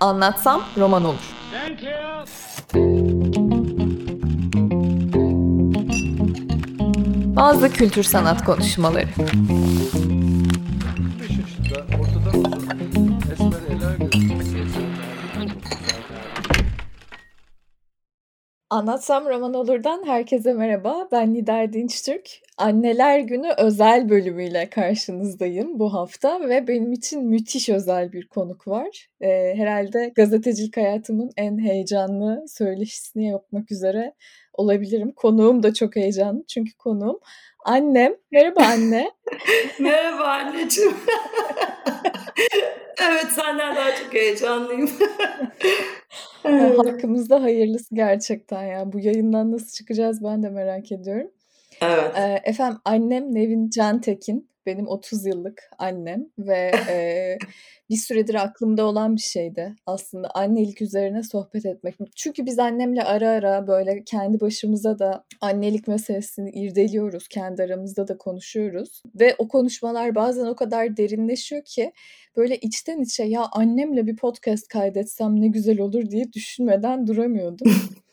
Anlatsam roman olur. Bazı kültür sanat konuşmaları. Anlatsam Roman Olur'dan herkese merhaba. Ben Nida Dinçtürk. Anneler Günü özel bölümüyle karşınızdayım bu hafta ve benim için müthiş özel bir konuk var. Ee, herhalde gazetecilik hayatımın en heyecanlı söyleşisini yapmak üzere olabilirim. Konuğum da çok heyecanlı çünkü konuğum annem. Merhaba anne. Merhaba anneciğim. evet senden daha çok heyecanlıyım. Hakkımızda hayırlısı gerçekten ya. Bu yayından nasıl çıkacağız ben de merak ediyorum. Evet. Ee, efendim annem Nevin Cantekin. Benim 30 yıllık annem ve e, bir süredir aklımda olan bir şeydi aslında annelik üzerine sohbet etmek. Çünkü biz annemle ara ara böyle kendi başımıza da annelik meselesini irdeliyoruz. Kendi aramızda da konuşuyoruz. Ve o konuşmalar bazen o kadar derinleşiyor ki böyle içten içe ya annemle bir podcast kaydetsem ne güzel olur diye düşünmeden duramıyordum.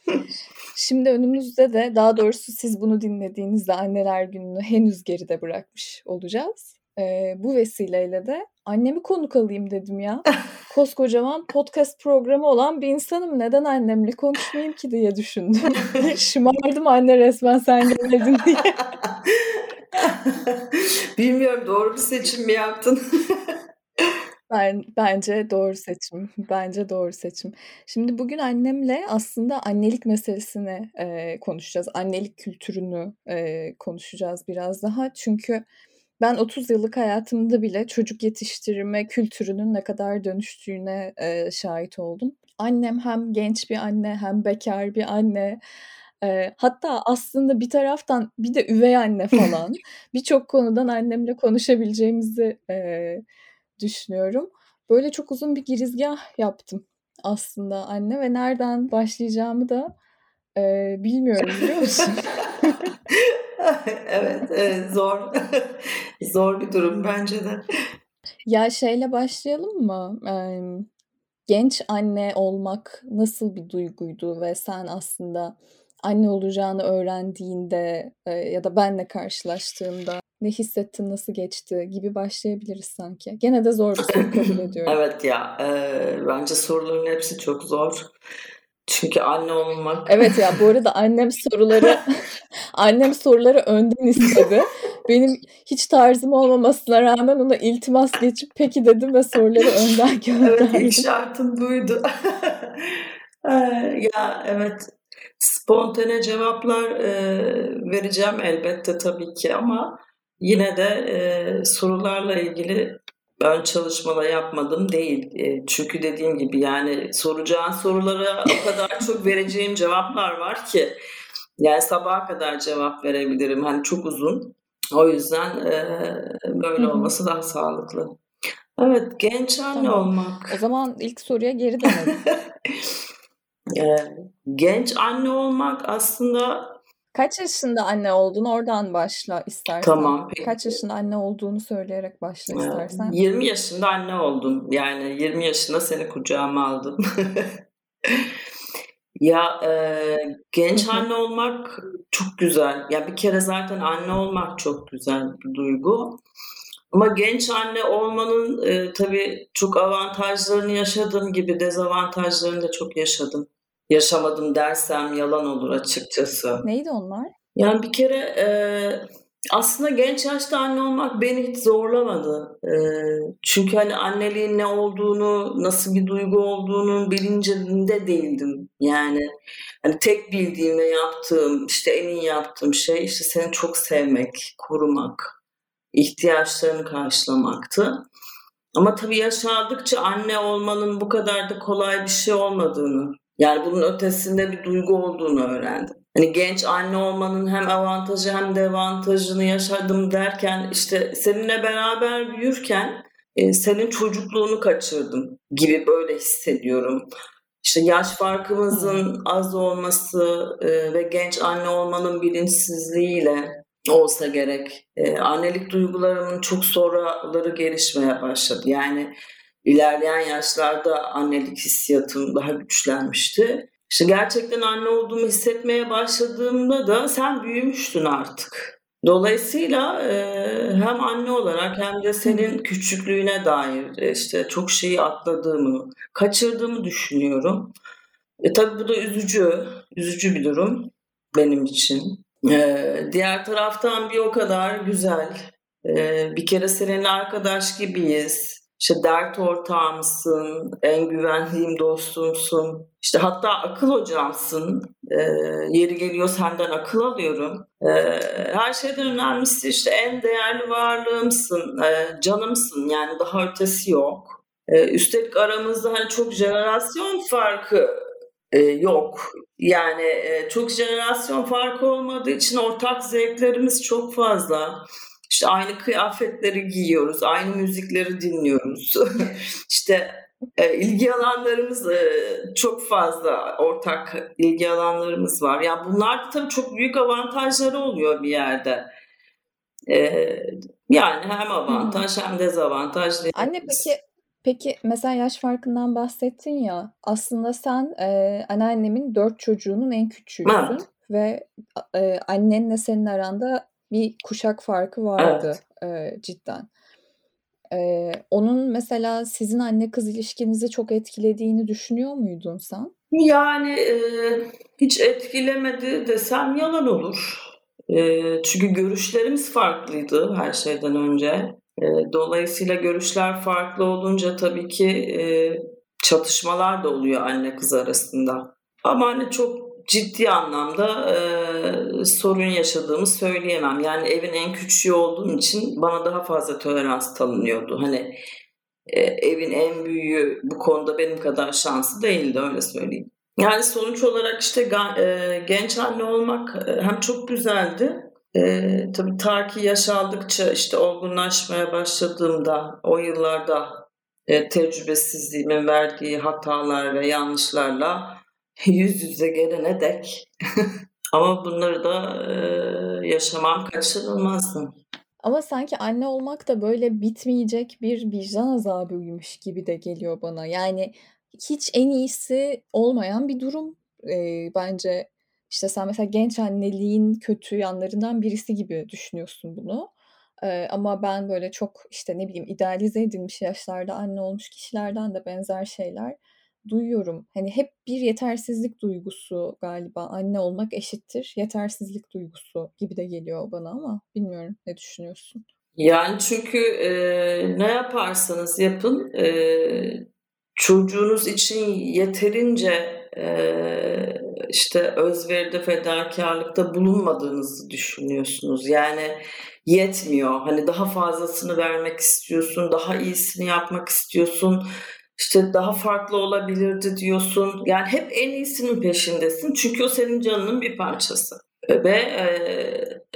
Şimdi önümüzde de daha doğrusu siz bunu dinlediğinizde anneler gününü henüz geride bırakmış olacağız. Ee, bu vesileyle de annemi konuk alayım dedim ya. Koskocaman podcast programı olan bir insanım. Neden annemle konuşmayayım ki diye düşündüm. Şımardım anne resmen sen gelmedin diye. Bilmiyorum doğru bir seçim mi yaptın? Ben bence doğru seçim. Bence doğru seçim. Şimdi bugün annemle aslında annelik meselesini e, konuşacağız. Annelik kültürünü e, konuşacağız biraz daha. Çünkü ben 30 yıllık hayatımda bile çocuk yetiştirme kültürünün ne kadar dönüştüğüne e, şahit oldum. Annem hem genç bir anne hem bekar bir anne. E, hatta aslında bir taraftan bir de üvey anne falan. Birçok konudan annemle konuşabileceğimizi e, düşünüyorum. Böyle çok uzun bir girizgah yaptım aslında anne ve nereden başlayacağımı da e, bilmiyorum biliyor musun? evet, evet zor. zor bir durum bence de. Ya şeyle başlayalım mı? Ee, genç anne olmak nasıl bir duyguydu ve sen aslında anne olacağını öğrendiğinde e, ya da benle karşılaştığında ne hissettin, nasıl geçti gibi başlayabiliriz sanki. Gene de zor bir soru kabul ediyorum. evet ya, e, bence soruların hepsi çok zor. Çünkü anne olmak... Evet ya bu arada annem soruları annem soruları önden istedi. Benim hiç tarzım olmamasına rağmen ona iltimas geçip peki dedim ve soruları önden gönderdim. Evet ilk şartım buydu. ya evet spontane cevaplar e, vereceğim elbette tabii ki ama yine de e, sorularla ilgili ön çalışmada yapmadım değil. E, çünkü dediğim gibi yani soracağın sorulara o kadar çok vereceğim cevaplar var ki yani sabaha kadar cevap verebilirim. Hani çok uzun. O yüzden e, böyle olması daha sağlıklı. Evet, genç anne tamam. olmak. O zaman ilk soruya geri dönelim. e, genç anne olmak aslında Kaç yaşında anne oldun? Oradan başla istersen. Tamam. Peki. Kaç yaşında anne olduğunu söyleyerek başla istersen. 20 yaşında anne oldum. Yani 20 yaşında seni kucağıma aldım. ya e, genç anne olmak çok güzel. Ya bir kere zaten anne olmak çok güzel bir duygu. Ama genç anne olmanın e, tabii çok avantajlarını yaşadığım gibi dezavantajlarını da çok yaşadım yaşamadım dersem yalan olur açıkçası. Neydi onlar? Yani bir kere e, aslında genç yaşta anne olmak beni hiç zorlamadı. E, çünkü hani anneliğin ne olduğunu, nasıl bir duygu olduğunu bilincinde değildim. Yani hani tek bildiğim ve yaptığım, işte en iyi yaptığım şey işte seni çok sevmek, korumak, ihtiyaçlarını karşılamaktı. Ama tabii yaşadıkça anne olmanın bu kadar da kolay bir şey olmadığını yani bunun ötesinde bir duygu olduğunu öğrendim. Hani genç anne olmanın hem avantajı hem dezavantajını yaşadım derken işte seninle beraber büyürken e, senin çocukluğunu kaçırdım gibi böyle hissediyorum. İşte yaş farkımızın az olması e, ve genç anne olmanın bilinçsizliğiyle olsa gerek. E, annelik duygularımın çok sonraları gelişmeye başladı. Yani ilerleyen yaşlarda annelik hissiyatım daha güçlenmişti. İşte gerçekten anne olduğumu hissetmeye başladığımda da sen büyümüştün artık. Dolayısıyla e, hem anne olarak hem de senin küçüklüğüne dair e, işte çok şeyi atladığımı, kaçırdığımı düşünüyorum. E tabii bu da üzücü, üzücü bir durum benim için. E, diğer taraftan bir o kadar güzel. E, bir kere seninle arkadaş gibiyiz. İşte dert ortağımsın, en güvendiğim dostumsun. İşte hatta akıl hocamsın. E, yeri geliyor senden akıl alıyorum. E, her şeyden önemlisi işte en değerli varlığımsın, e, canımsın. Yani daha ötesi yok. E, üstelik aramızda hani çok jenerasyon farkı e, yok. Yani e, çok jenerasyon farkı olmadığı için ortak zevklerimiz çok fazla. İşte aynı kıyafetleri giyiyoruz, aynı müzikleri dinliyoruz. işte e, ilgi alanlarımız e, çok fazla ortak ilgi alanlarımız var. Yani bunlar tabii çok büyük avantajları oluyor bir yerde. E, yani hem avantaj hem dezavantaj. Anne peki Peki mesela yaş farkından bahsettin ya aslında sen e, anneannemin dört çocuğunun en küçüğüsün evet. ve e, annenle senin aranda bir kuşak farkı vardı evet. e, cidden. E, onun mesela sizin anne kız ilişkinizi çok etkilediğini düşünüyor muydun sen? Yani e, hiç etkilemedi desem yalan olur. E, çünkü görüşlerimiz farklıydı her şeyden önce. E, dolayısıyla görüşler farklı olunca tabii ki e, çatışmalar da oluyor anne kız arasında. Ama hani çok ciddi anlamda e, sorun yaşadığımı söyleyemem. Yani evin en küçüğü olduğum için bana daha fazla tolerans tanınıyordu. Hani e, evin en büyüğü bu konuda benim kadar şanslı değildi öyle söyleyeyim. Yani sonuç olarak işte e, genç anne olmak e, hem çok güzeldi. E, tabii ta ki yaş aldıkça işte olgunlaşmaya başladığımda o yıllarda e, tecrübesizliğimin verdiği hatalar ve yanlışlarla yüz yüze gelene dek. Ama bunları da e, yaşamam kaçınılmazdı. Ama sanki anne olmak da böyle bitmeyecek bir vicdan azabıymış gibi de geliyor bana. Yani hiç en iyisi olmayan bir durum e, bence. İşte sen mesela genç anneliğin kötü yanlarından birisi gibi düşünüyorsun bunu. Ee, ama ben böyle çok işte ne bileyim idealize edilmiş yaşlarda anne olmuş kişilerden de benzer şeyler duyuyorum. Hani hep bir yetersizlik duygusu galiba. Anne olmak eşittir yetersizlik duygusu gibi de geliyor bana ama bilmiyorum ne düşünüyorsun? Yani çünkü e, ne yaparsanız yapın e, çocuğunuz için yeterince e, işte özveride fedakarlıkta bulunmadığınızı düşünüyorsunuz. Yani yetmiyor. Hani daha fazlasını vermek istiyorsun, daha iyisini yapmak istiyorsun işte daha farklı olabilirdi diyorsun. Yani hep en iyisinin peşindesin. Çünkü o senin canının bir parçası. Ve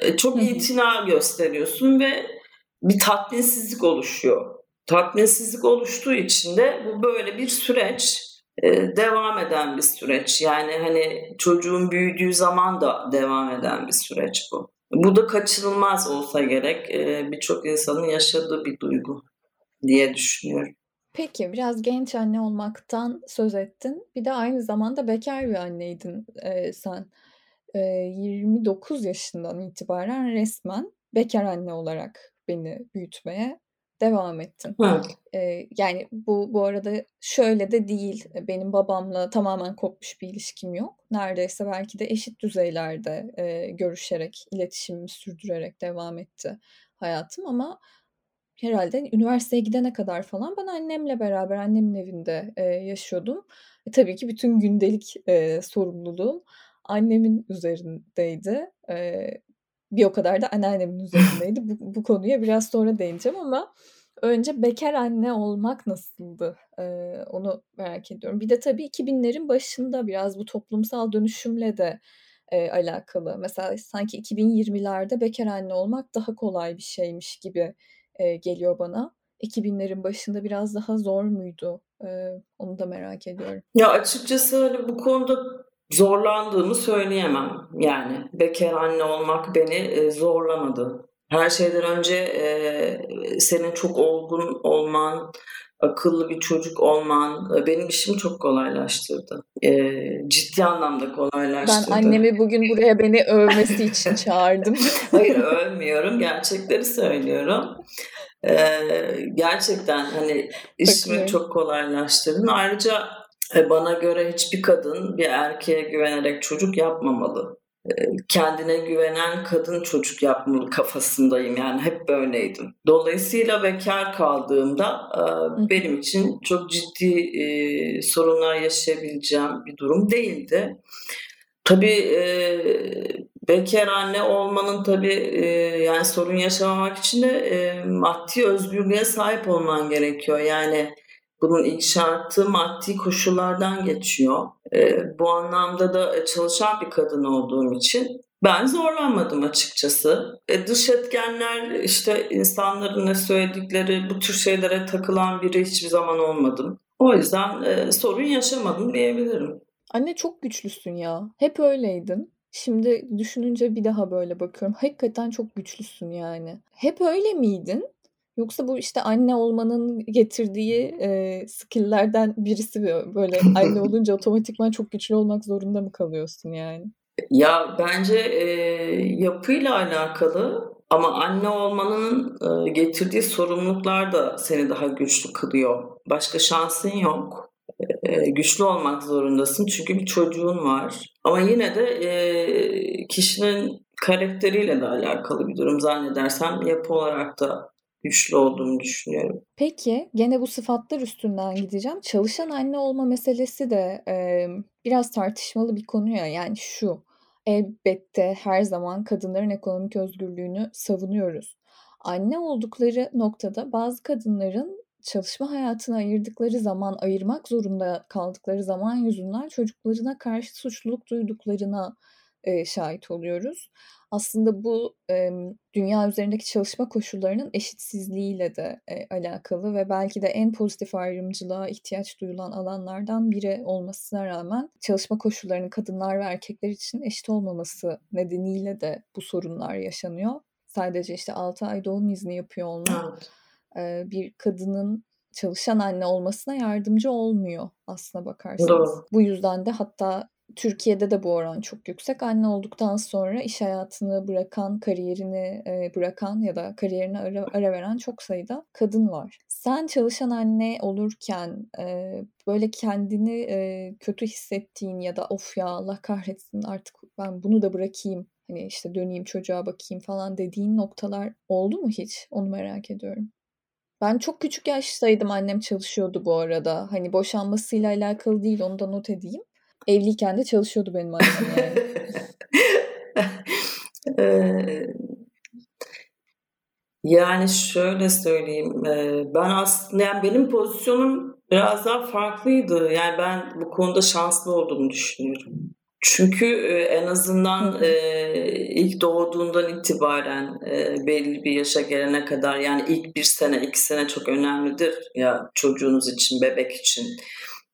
e, çok itina gösteriyorsun ve bir tatminsizlik oluşuyor. Tatminsizlik oluştuğu için de bu böyle bir süreç e, devam eden bir süreç. Yani hani çocuğun büyüdüğü zaman da devam eden bir süreç bu. Bu da kaçınılmaz olsa gerek e, birçok insanın yaşadığı bir duygu diye düşünüyorum. Peki, biraz genç anne olmaktan söz ettin. Bir de aynı zamanda bekar bir anneydin, eee, sen. Eee, 29 yaşından itibaren resmen bekar anne olarak beni büyütmeye devam ettin. Evet. Eee, yani bu bu arada şöyle de değil, benim babamla tamamen kopmuş bir ilişkim yok. Neredeyse belki de eşit düzeylerde, eee, görüşerek, iletişimimi sürdürerek devam etti hayatım ama herhalde üniversiteye gidene kadar falan ben annemle beraber annemin evinde e, yaşıyordum. E, tabii ki bütün gündelik e, sorumluluğum annemin üzerindeydi. E, bir o kadar da anneannemin üzerindeydi. bu, bu konuya biraz sonra değineceğim ama önce bekar anne olmak nasıldı? E, onu merak ediyorum. Bir de tabii 2000'lerin başında biraz bu toplumsal dönüşümle de e, alakalı. Mesela sanki 2020'lerde bekar anne olmak daha kolay bir şeymiş gibi e, geliyor bana. 2000'lerin başında biraz daha zor muydu? E, onu da merak ediyorum. Ya açıkçası hani bu konuda zorlandığımı söyleyemem. Yani bekar anne olmak beni e, zorlamadı. Her şeyden önce e, senin çok olgun olman, akıllı bir çocuk olman e, benim işimi çok kolaylaştırdı. E, ciddi anlamda kolaylaştırdı. Ben annemi bugün buraya beni övmesi için çağırdım. Hayır övmüyorum. Gerçekleri söylüyorum. E, gerçekten hani işimi çok kolaylaştırdın. Ayrıca e, bana göre hiçbir kadın bir erkeğe güvenerek çocuk yapmamalı. Kendine güvenen kadın çocuk yapmalı kafasındayım yani hep böyleydim. Dolayısıyla bekar kaldığımda benim için çok ciddi sorunlar yaşayabileceğim bir durum değildi. Tabii bekar anne olmanın tabii yani sorun yaşamamak için de maddi özgürlüğe sahip olman gerekiyor. Yani bunun ilk şartı maddi koşullardan geçiyor. E, bu anlamda da çalışan bir kadın olduğum için ben zorlanmadım açıkçası. E, dış etkenler işte insanların ne söyledikleri bu tür şeylere takılan biri hiçbir zaman olmadım. O yüzden e, sorun yaşamadım diyebilirim. Anne çok güçlüsün ya. Hep öyleydin. Şimdi düşününce bir daha böyle bakıyorum. Hakikaten çok güçlüsün yani. Hep öyle miydin? Yoksa bu işte anne olmanın getirdiği e, skill'lerden birisi mi? Böyle anne olunca otomatikman çok güçlü olmak zorunda mı kalıyorsun yani? Ya bence e, yapıyla alakalı ama anne olmanın e, getirdiği sorumluluklar da seni daha güçlü kılıyor. Başka şansın yok. Güçlü olmak zorundasın çünkü bir çocuğun var. Ama yine de e, kişinin karakteriyle de alakalı bir durum zannedersem yapı olarak da güçlü olduğunu düşünüyorum. Peki gene bu sıfatlar üstünden gideceğim. Çalışan anne olma meselesi de e, biraz tartışmalı bir konu ya. Yani şu elbette her zaman kadınların ekonomik özgürlüğünü savunuyoruz. Anne oldukları noktada bazı kadınların çalışma hayatına ayırdıkları zaman, ayırmak zorunda kaldıkları zaman yüzünden çocuklarına karşı suçluluk duyduklarına e, şahit oluyoruz aslında bu e, dünya üzerindeki çalışma koşullarının eşitsizliğiyle de e, alakalı ve belki de en pozitif ayrımcılığa ihtiyaç duyulan alanlardan biri olmasına rağmen çalışma koşullarının kadınlar ve erkekler için eşit olmaması nedeniyle de bu sorunlar yaşanıyor. Sadece işte 6 ay doğum izni yapıyor olmak e, bir kadının çalışan anne olmasına yardımcı olmuyor aslına bakarsanız. Doğru. Bu yüzden de hatta Türkiye'de de bu oran çok yüksek. Anne olduktan sonra iş hayatını bırakan, kariyerini e, bırakan ya da kariyerine ara, ara veren çok sayıda kadın var. Sen çalışan anne olurken e, böyle kendini e, kötü hissettiğin ya da of ya Allah kahretsin artık ben bunu da bırakayım hani işte döneyim çocuğa bakayım falan dediğin noktalar oldu mu hiç? Onu merak ediyorum. Ben çok küçük yaştaydım annem çalışıyordu bu arada. Hani boşanmasıyla alakalı değil onu da not edeyim. Evliyken de çalışıyordu benim annem yani. yani şöyle söyleyeyim. Ben aslında yani benim pozisyonum biraz daha farklıydı. Yani ben bu konuda şanslı olduğumu düşünüyorum. Çünkü en azından ilk doğduğundan itibaren belli bir yaşa gelene kadar yani ilk bir sene, iki sene çok önemlidir ya çocuğunuz için, bebek için.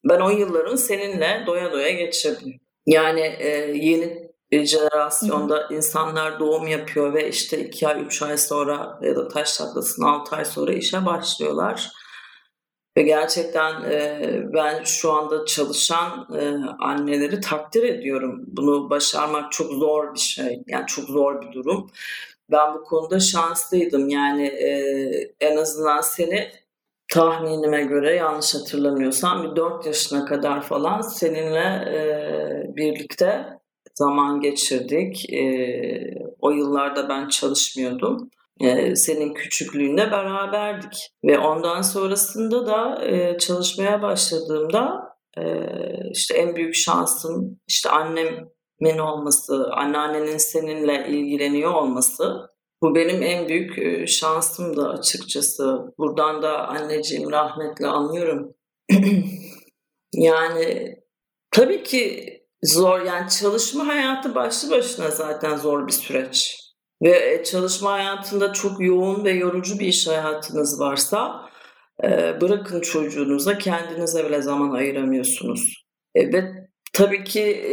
Ben o yıllarımı seninle doya doya geçirdim. Yani e, yeni jenerasyonda Hı. insanlar doğum yapıyor ve işte iki ay, üç ay sonra ya da taş taklasın altı ay sonra işe başlıyorlar. Ve gerçekten e, ben şu anda çalışan e, anneleri takdir ediyorum. Bunu başarmak çok zor bir şey. Yani çok zor bir durum. Ben bu konuda şanslıydım. Yani e, en azından seni tahminime göre yanlış hatırlamıyorsam bir 4 yaşına kadar falan seninle e, birlikte zaman geçirdik. E, o yıllarda ben çalışmıyordum. E, senin küçüklüğünde beraberdik. Ve ondan sonrasında da e, çalışmaya başladığımda e, işte en büyük şansım işte annemin olması, anneannenin seninle ilgileniyor olması bu benim en büyük şansım da açıkçası. Buradan da anneciğim rahmetle anlıyorum. yani tabii ki zor yani çalışma hayatı başlı başına zaten zor bir süreç. Ve çalışma hayatında çok yoğun ve yorucu bir iş hayatınız varsa bırakın çocuğunuza kendinize bile zaman ayıramıyorsunuz. Ve tabii ki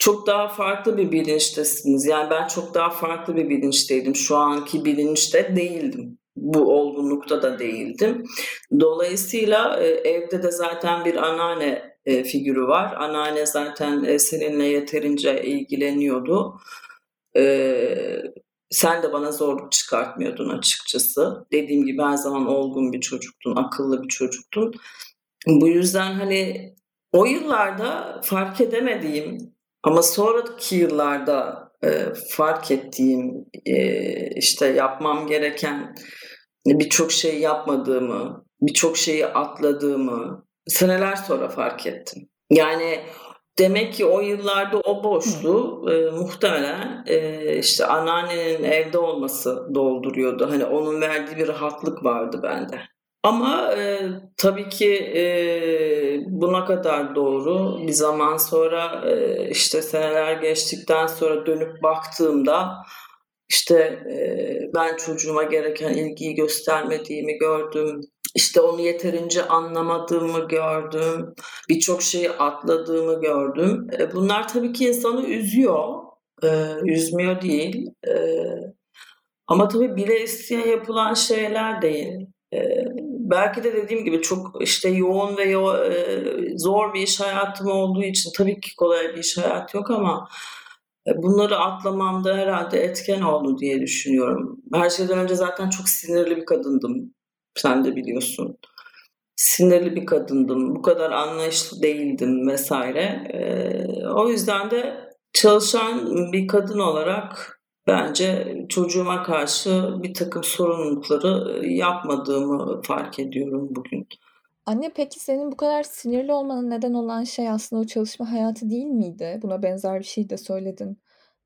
çok daha farklı bir bilinçtesiniz. Yani ben çok daha farklı bir bilinçteydim. Şu anki bilinçte değildim. Bu olgunlukta da değildim. Dolayısıyla evde de zaten bir anneanne figürü var. Anneanne zaten seninle yeterince ilgileniyordu. Sen de bana zorluk çıkartmıyordun açıkçası. Dediğim gibi her zaman olgun bir çocuktun, akıllı bir çocuktun. Bu yüzden hani o yıllarda fark edemediğim ama sonraki yıllarda e, fark ettiğim e, işte yapmam gereken birçok şey yapmadığımı, birçok şeyi atladığımı seneler sonra fark ettim. Yani demek ki o yıllarda o boşluğu e, muhtemelen e, işte anneannenin evde olması dolduruyordu. Hani onun verdiği bir rahatlık vardı bende. Ama e, tabii ki e, buna kadar doğru. Bir zaman sonra e, işte seneler geçtikten sonra dönüp baktığımda işte e, ben çocuğuma gereken ilgiyi göstermediğimi gördüm. İşte onu yeterince anlamadığımı gördüm. Birçok şeyi atladığımı gördüm. E, bunlar tabii ki insanı üzüyor. E, üzmüyor değil. E, ama tabii bile isteye yapılan şeyler değil. E, belki de dediğim gibi çok işte yoğun ve yo, e, zor bir iş hayatım olduğu için tabii ki kolay bir iş hayatı yok ama e, bunları atlamamda herhalde etken oldu diye düşünüyorum. Her şeyden önce zaten çok sinirli bir kadındım. Sen de biliyorsun. Sinirli bir kadındım. Bu kadar anlayışlı değildim vesaire. E, o yüzden de çalışan bir kadın olarak bence çocuğuma karşı bir takım sorumlulukları e, yapmadığımı fark ediyorum bugün. Anne peki senin bu kadar sinirli olmanın neden olan şey aslında o çalışma hayatı değil miydi? Buna benzer bir şey de söyledin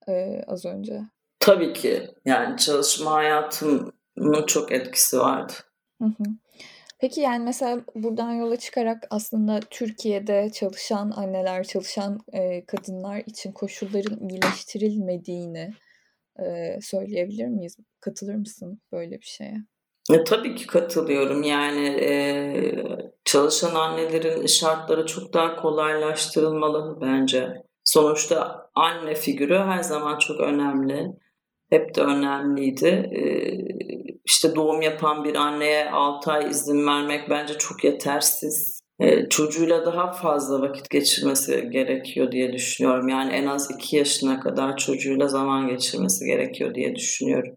e, az önce. Tabii ki. Yani çalışma hayatımın çok etkisi vardı. Hı hı. Peki yani mesela buradan yola çıkarak aslında Türkiye'de çalışan anneler, çalışan e, kadınlar için koşulların iyileştirilmediğini e, söyleyebilir miyiz? Katılır mısın böyle bir şeye? E, tabii ki katılıyorum. Yani e, çalışan annelerin şartları çok daha kolaylaştırılmalı bence. Sonuçta anne figürü her zaman çok önemli. Hep de önemliydi. E, işte doğum yapan bir anneye 6 ay izin vermek bence çok yetersiz. E, çocuğuyla daha fazla vakit geçirmesi gerekiyor diye düşünüyorum. Yani en az 2 yaşına kadar çocuğuyla zaman geçirmesi gerekiyor diye düşünüyorum.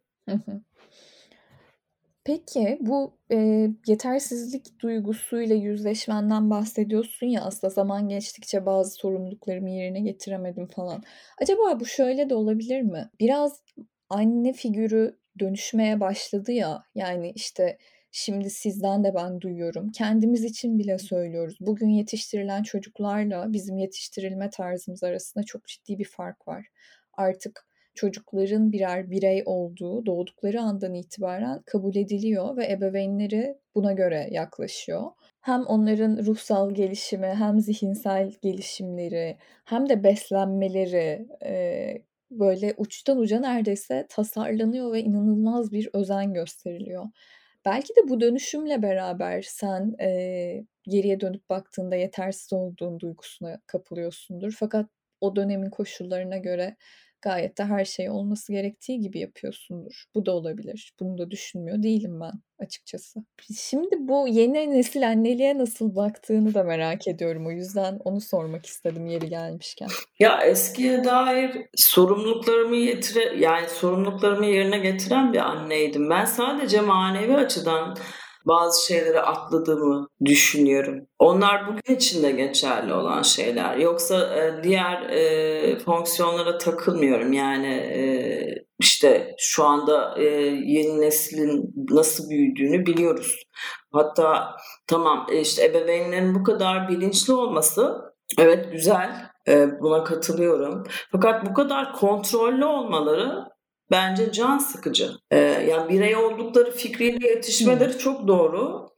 Peki bu e, yetersizlik duygusuyla yüzleşmenden bahsediyorsun ya aslında zaman geçtikçe bazı sorumluluklarımı yerine getiremedim falan. Acaba bu şöyle de olabilir mi? Biraz anne figürü dönüşmeye başladı ya yani işte Şimdi sizden de ben duyuyorum. Kendimiz için bile söylüyoruz. Bugün yetiştirilen çocuklarla bizim yetiştirilme tarzımız arasında çok ciddi bir fark var. Artık çocukların birer birey olduğu doğdukları andan itibaren kabul ediliyor ve ebeveynleri buna göre yaklaşıyor. Hem onların ruhsal gelişimi, hem zihinsel gelişimleri, hem de beslenmeleri e, böyle uçtan uca neredeyse tasarlanıyor ve inanılmaz bir özen gösteriliyor. Belki de bu dönüşümle beraber sen e, geriye dönüp baktığında yetersiz olduğun duygusuna kapılıyorsundur. Fakat o dönemin koşullarına göre gayet de her şey olması gerektiği gibi yapıyorsundur. Bu da olabilir. Bunu da düşünmüyor değilim ben açıkçası. Şimdi bu yeni nesil anneliğe nasıl baktığını da merak ediyorum. O yüzden onu sormak istedim yeri gelmişken. Ya eskiye dair sorumluluklarımı yetire yani sorumluluklarımı yerine getiren bir anneydim. Ben sadece manevi açıdan bazı şeyleri atladığımı düşünüyorum. Onlar bugün için de geçerli olan şeyler. Yoksa e, diğer e, fonksiyonlara takılmıyorum. Yani e, işte şu anda e, yeni neslin nasıl büyüdüğünü biliyoruz. Hatta tamam e, işte ebeveynlerin bu kadar bilinçli olması evet güzel. E, buna katılıyorum. Fakat bu kadar kontrollü olmaları bence can sıkıcı. Ee, yani birey oldukları fikriyle yetişmeleri hmm. çok doğru.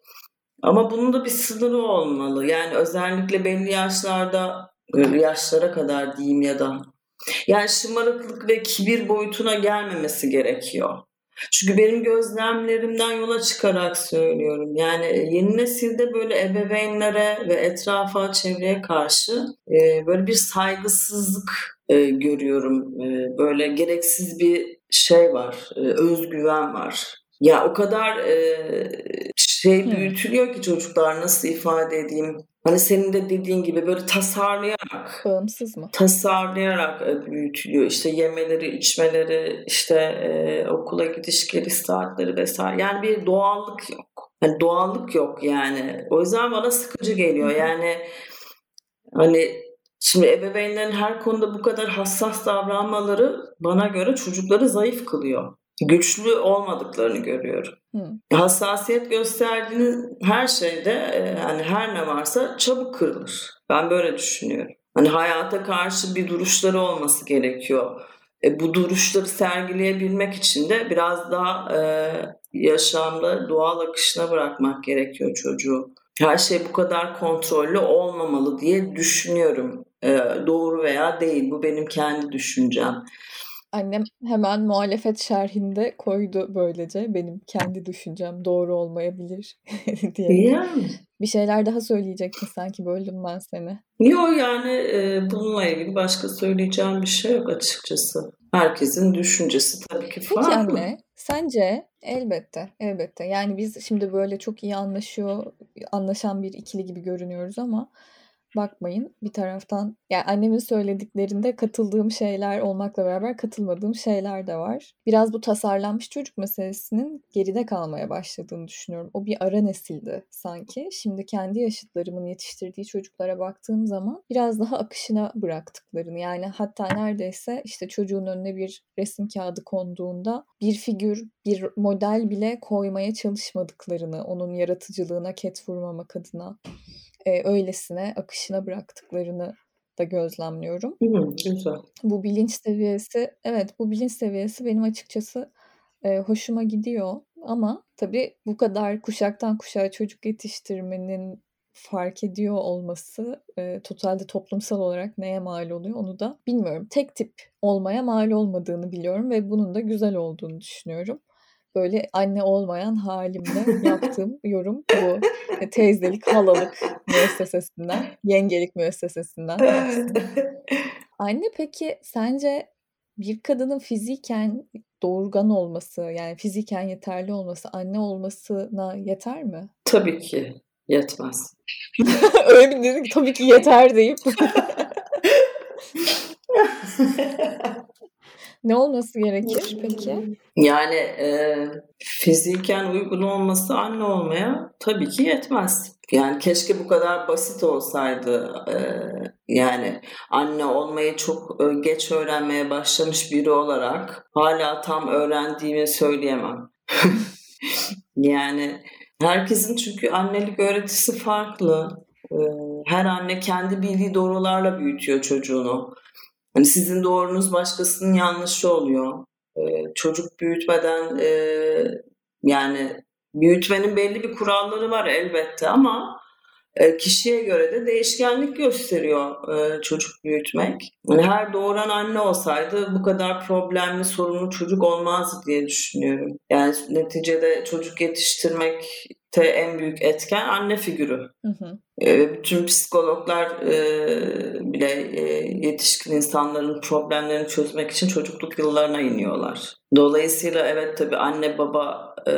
Ama bunun da bir sınırı olmalı. Yani özellikle belli yaşlarda, yaşlara kadar diyeyim ya da. Yani şımarıklık ve kibir boyutuna gelmemesi gerekiyor. Çünkü benim gözlemlerimden yola çıkarak söylüyorum. Yani yeni nesilde böyle ebeveynlere ve etrafa, çevreye karşı e, böyle bir saygısızlık e, görüyorum. E, böyle gereksiz bir şey var, e, özgüven var. Ya o kadar e, şey büyütülüyor ki çocuklar nasıl ifade edeyim. Hani senin de dediğin gibi böyle tasarlayarak. Bağımsız mı? Tasarlayarak e, büyütülüyor. İşte yemeleri, içmeleri, işte e, okula gidiş geliş saatleri vesaire. Yani bir doğallık yok. Yani doğallık yok yani. O yüzden bana sıkıcı geliyor. Yani hani Şimdi ebeveynlerin her konuda bu kadar hassas davranmaları bana göre çocukları zayıf kılıyor güçlü olmadıklarını görüyorum. Hı. Hassasiyet gösterdiğiniz her şeyde e, yani her ne varsa çabuk kırılır. Ben böyle düşünüyorum. Hani hayata karşı bir duruşları olması gerekiyor. E, bu duruşları sergileyebilmek için de biraz daha e, yaşamda doğal akışına bırakmak gerekiyor çocuğu. Her şey bu kadar kontrollü olmamalı diye düşünüyorum. E, doğru veya değil bu benim kendi düşüncem. Annem hemen muhalefet şerhinde koydu böylece benim kendi düşüncem doğru olmayabilir diye. Yani. Bir şeyler daha söyleyecektin sanki böldüm ben seni. Yok yani e, bununla ilgili başka söyleyeceğim bir şey yok açıkçası. Herkesin düşüncesi tabii ki farklı. Peki anne sence elbette elbette yani biz şimdi böyle çok iyi anlaşıyor anlaşan bir ikili gibi görünüyoruz ama bakmayın. Bir taraftan yani annemin söylediklerinde katıldığım şeyler olmakla beraber katılmadığım şeyler de var. Biraz bu tasarlanmış çocuk meselesinin geride kalmaya başladığını düşünüyorum. O bir ara nesildi sanki. Şimdi kendi yaşıtlarımın yetiştirdiği çocuklara baktığım zaman biraz daha akışına bıraktıklarını yani hatta neredeyse işte çocuğun önüne bir resim kağıdı konduğunda bir figür, bir model bile koymaya çalışmadıklarını, onun yaratıcılığına ket vurmamak adına e, öylesine akışına bıraktıklarını da gözlemliyorum. Hı, güzel. Bu bilinç seviyesi, evet bu bilinç seviyesi benim açıkçası e, hoşuma gidiyor. Ama tabii bu kadar kuşaktan kuşağa çocuk yetiştirmenin fark ediyor olması e, totalde toplumsal olarak neye mal oluyor onu da bilmiyorum. Tek tip olmaya mal olmadığını biliyorum ve bunun da güzel olduğunu düşünüyorum böyle anne olmayan halimle yaptığım yorum bu. E, teyzelik, halalık müessesesinden, yengelik müessesesinden. anne peki sence bir kadının fiziken doğurgan olması yani fiziken yeterli olması anne olmasına yeter mi? Tabii ki yetmez. Öyle bir dedik tabii ki yeter deyip. Ne olması gerekir peki? Yani e, fiziken uygun olması anne olmaya tabii ki yetmez. Yani keşke bu kadar basit olsaydı. E, yani anne olmayı çok e, geç öğrenmeye başlamış biri olarak hala tam öğrendiğimi söyleyemem. yani herkesin çünkü annelik öğretisi farklı. E, her anne kendi bildiği doğrularla büyütüyor çocuğunu. Hani sizin doğrunuz başkasının yanlışı oluyor. Ee, çocuk büyütmeden e, yani büyütmenin belli bir kuralları var elbette ama e, kişiye göre de değişkenlik gösteriyor e, çocuk büyütmek. Yani her doğuran anne olsaydı bu kadar problemli, sorunlu çocuk olmazdı diye düşünüyorum. Yani neticede çocuk yetiştirmekte en büyük etken anne figürü. Hı hı. E, bütün psikologlar e, bile e, yetişkin insanların problemlerini çözmek için çocukluk yıllarına iniyorlar. Dolayısıyla evet tabii anne baba e,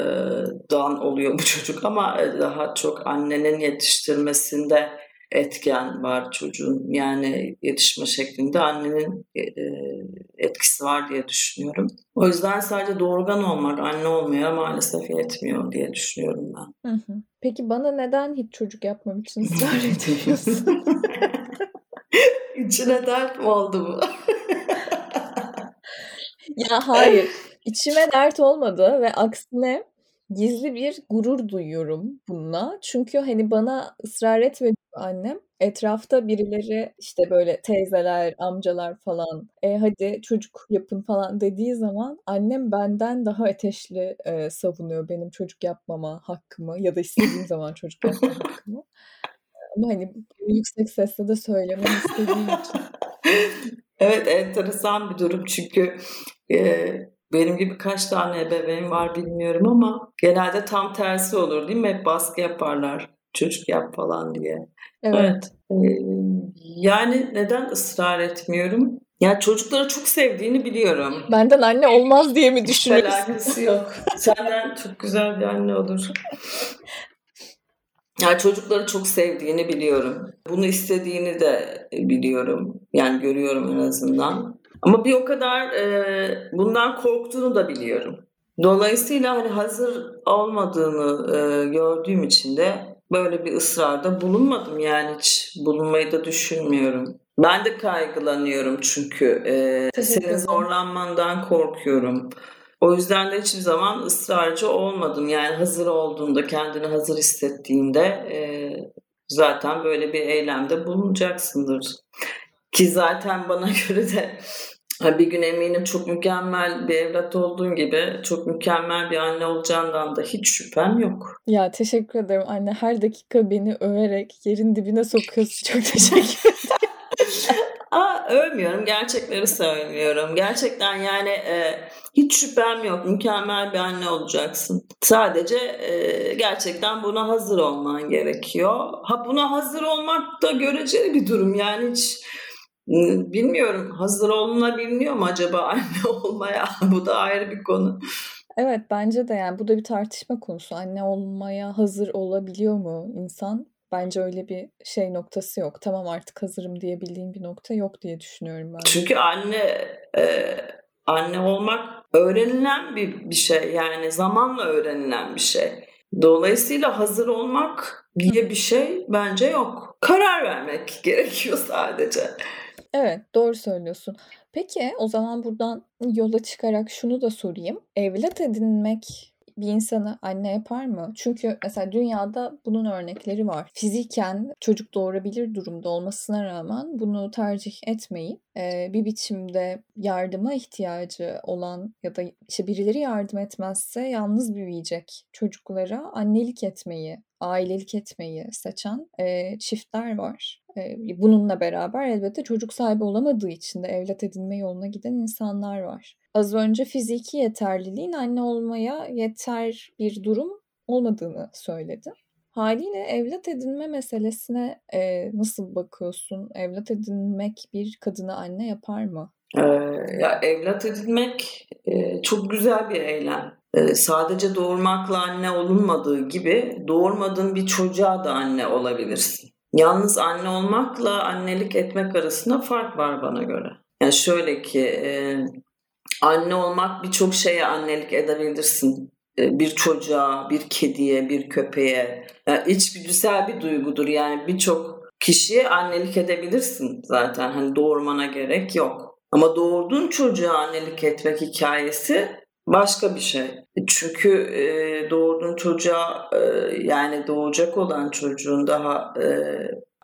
dan oluyor bu çocuk ama daha çok annenin yetiştirmesinde etken var çocuğun. Yani yetişme şeklinde annenin e, etkisi var diye düşünüyorum. O yüzden sadece doğurgan olmak anne olmaya maalesef yetmiyor diye düşünüyorum ben. Hı hı. Peki bana neden hiç çocuk yapmam için ısrar ediyorsun? İçine dert mi oldu bu? ya hayır. İçime dert olmadı ve aksine gizli bir gurur duyuyorum bununla. Çünkü hani bana ısrar etmedi annem. Etrafta birileri işte böyle teyzeler, amcalar falan e hadi çocuk yapın falan dediği zaman annem benden daha ateşli e, savunuyor benim çocuk yapmama hakkımı ya da istediğim zaman çocuk yapma hakkımı. Ama hani yüksek sesle de söylememi istediğim için. Evet enteresan bir durum çünkü e, Benim gibi kaç tane ebeveyn var bilmiyorum ama genelde tam tersi olur değil mi? Hep baskı yaparlar. Çocuk yap falan diye. Evet. evet. Yani neden ısrar etmiyorum? Ya çocukları çok sevdiğini biliyorum. Benden anne olmaz diye mi düşünüyorsun? Hiç alakası yok. Senden çok güzel bir anne olur. Yani çocukları çok sevdiğini biliyorum. Bunu istediğini de biliyorum. Yani görüyorum en azından. Ama bir o kadar e, bundan korktuğunu da biliyorum. Dolayısıyla hani hazır olmadığını e, gördüğüm için de böyle bir ısrarda bulunmadım. Yani hiç bulunmayı da düşünmüyorum. Ben de kaygılanıyorum çünkü e, senin zorlanmandan korkuyorum. O yüzden de hiçbir zaman ısrarcı olmadım. Yani hazır olduğunda, kendini hazır hissettiğinde e, zaten böyle bir eylemde bulunacaksındır. Ki zaten bana göre de bir gün eminim çok mükemmel bir evlat olduğun gibi çok mükemmel bir anne olacağından da hiç şüphem yok. Ya teşekkür ederim anne. Her dakika beni överek yerin dibine sokuyorsun. Çok teşekkür ederim. Aa, övmüyorum. Gerçekleri söylüyorum. Gerçekten yani e, hiç şüphem yok. Mükemmel bir anne olacaksın. Sadece e, gerçekten buna hazır olman gerekiyor. Ha buna hazır olmak da göreceli bir durum. Yani hiç bilmiyorum hazır olunabiliyor mu acaba anne olmaya? Bu da ayrı bir konu. Evet bence de yani bu da bir tartışma konusu. Anne olmaya hazır olabiliyor mu insan? Bence öyle bir şey noktası yok. Tamam artık hazırım diyebildiğim bir nokta yok diye düşünüyorum ben. Çünkü anne e, anne olmak öğrenilen bir, bir şey. Yani zamanla öğrenilen bir şey. Dolayısıyla hazır olmak diye bir şey bence yok. Karar vermek gerekiyor sadece. Evet, doğru söylüyorsun. Peki, o zaman buradan yola çıkarak şunu da sorayım. Evlat edinmek bir insanı anne yapar mı? Çünkü mesela dünyada bunun örnekleri var. Fiziken çocuk doğurabilir durumda olmasına rağmen bunu tercih etmeyip e, bir biçimde yardıma ihtiyacı olan ya da işte birileri yardım etmezse yalnız büyüyecek çocuklara annelik etmeyi, ailelik etmeyi seçen e, çiftler var. E, bununla beraber elbette çocuk sahibi olamadığı için de evlat edinme yoluna giden insanlar var az önce fiziki yeterliliğin anne olmaya yeter bir durum olmadığını söyledim. Haliyle evlat edinme meselesine e, nasıl bakıyorsun? Evlat edinmek bir kadını anne yapar mı? Ee, ya evlat edinmek e, çok güzel bir eylem. E, sadece doğurmakla anne olunmadığı gibi doğurmadığın bir çocuğa da anne olabilirsin. Yalnız anne olmakla annelik etmek arasında fark var bana göre. Yani şöyle ki e, Anne olmak birçok şeye annelik edebilirsin. Ee, bir çocuğa, bir kediye, bir köpeğe. Yani içgüdüsel bir duygudur. Yani birçok kişiye annelik edebilirsin zaten. Hani doğurmana gerek yok. Ama doğurduğun çocuğa annelik etmek hikayesi başka bir şey. Çünkü e, doğurduğun çocuğa e, yani doğacak olan çocuğun daha e,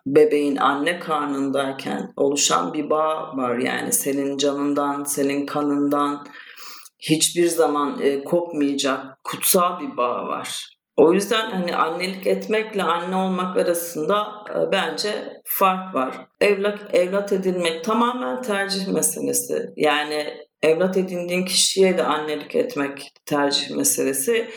bebeğin anne karnındayken oluşan bir bağ var. Yani senin canından, senin kanından hiçbir zaman e, kopmayacak kutsal bir bağ var. O yüzden hani annelik etmekle anne olmak arasında e, bence fark var. Evlat evlat edilmek tamamen tercih meselesi. Yani evlat edindiğin kişiye de annelik etmek tercih meselesi.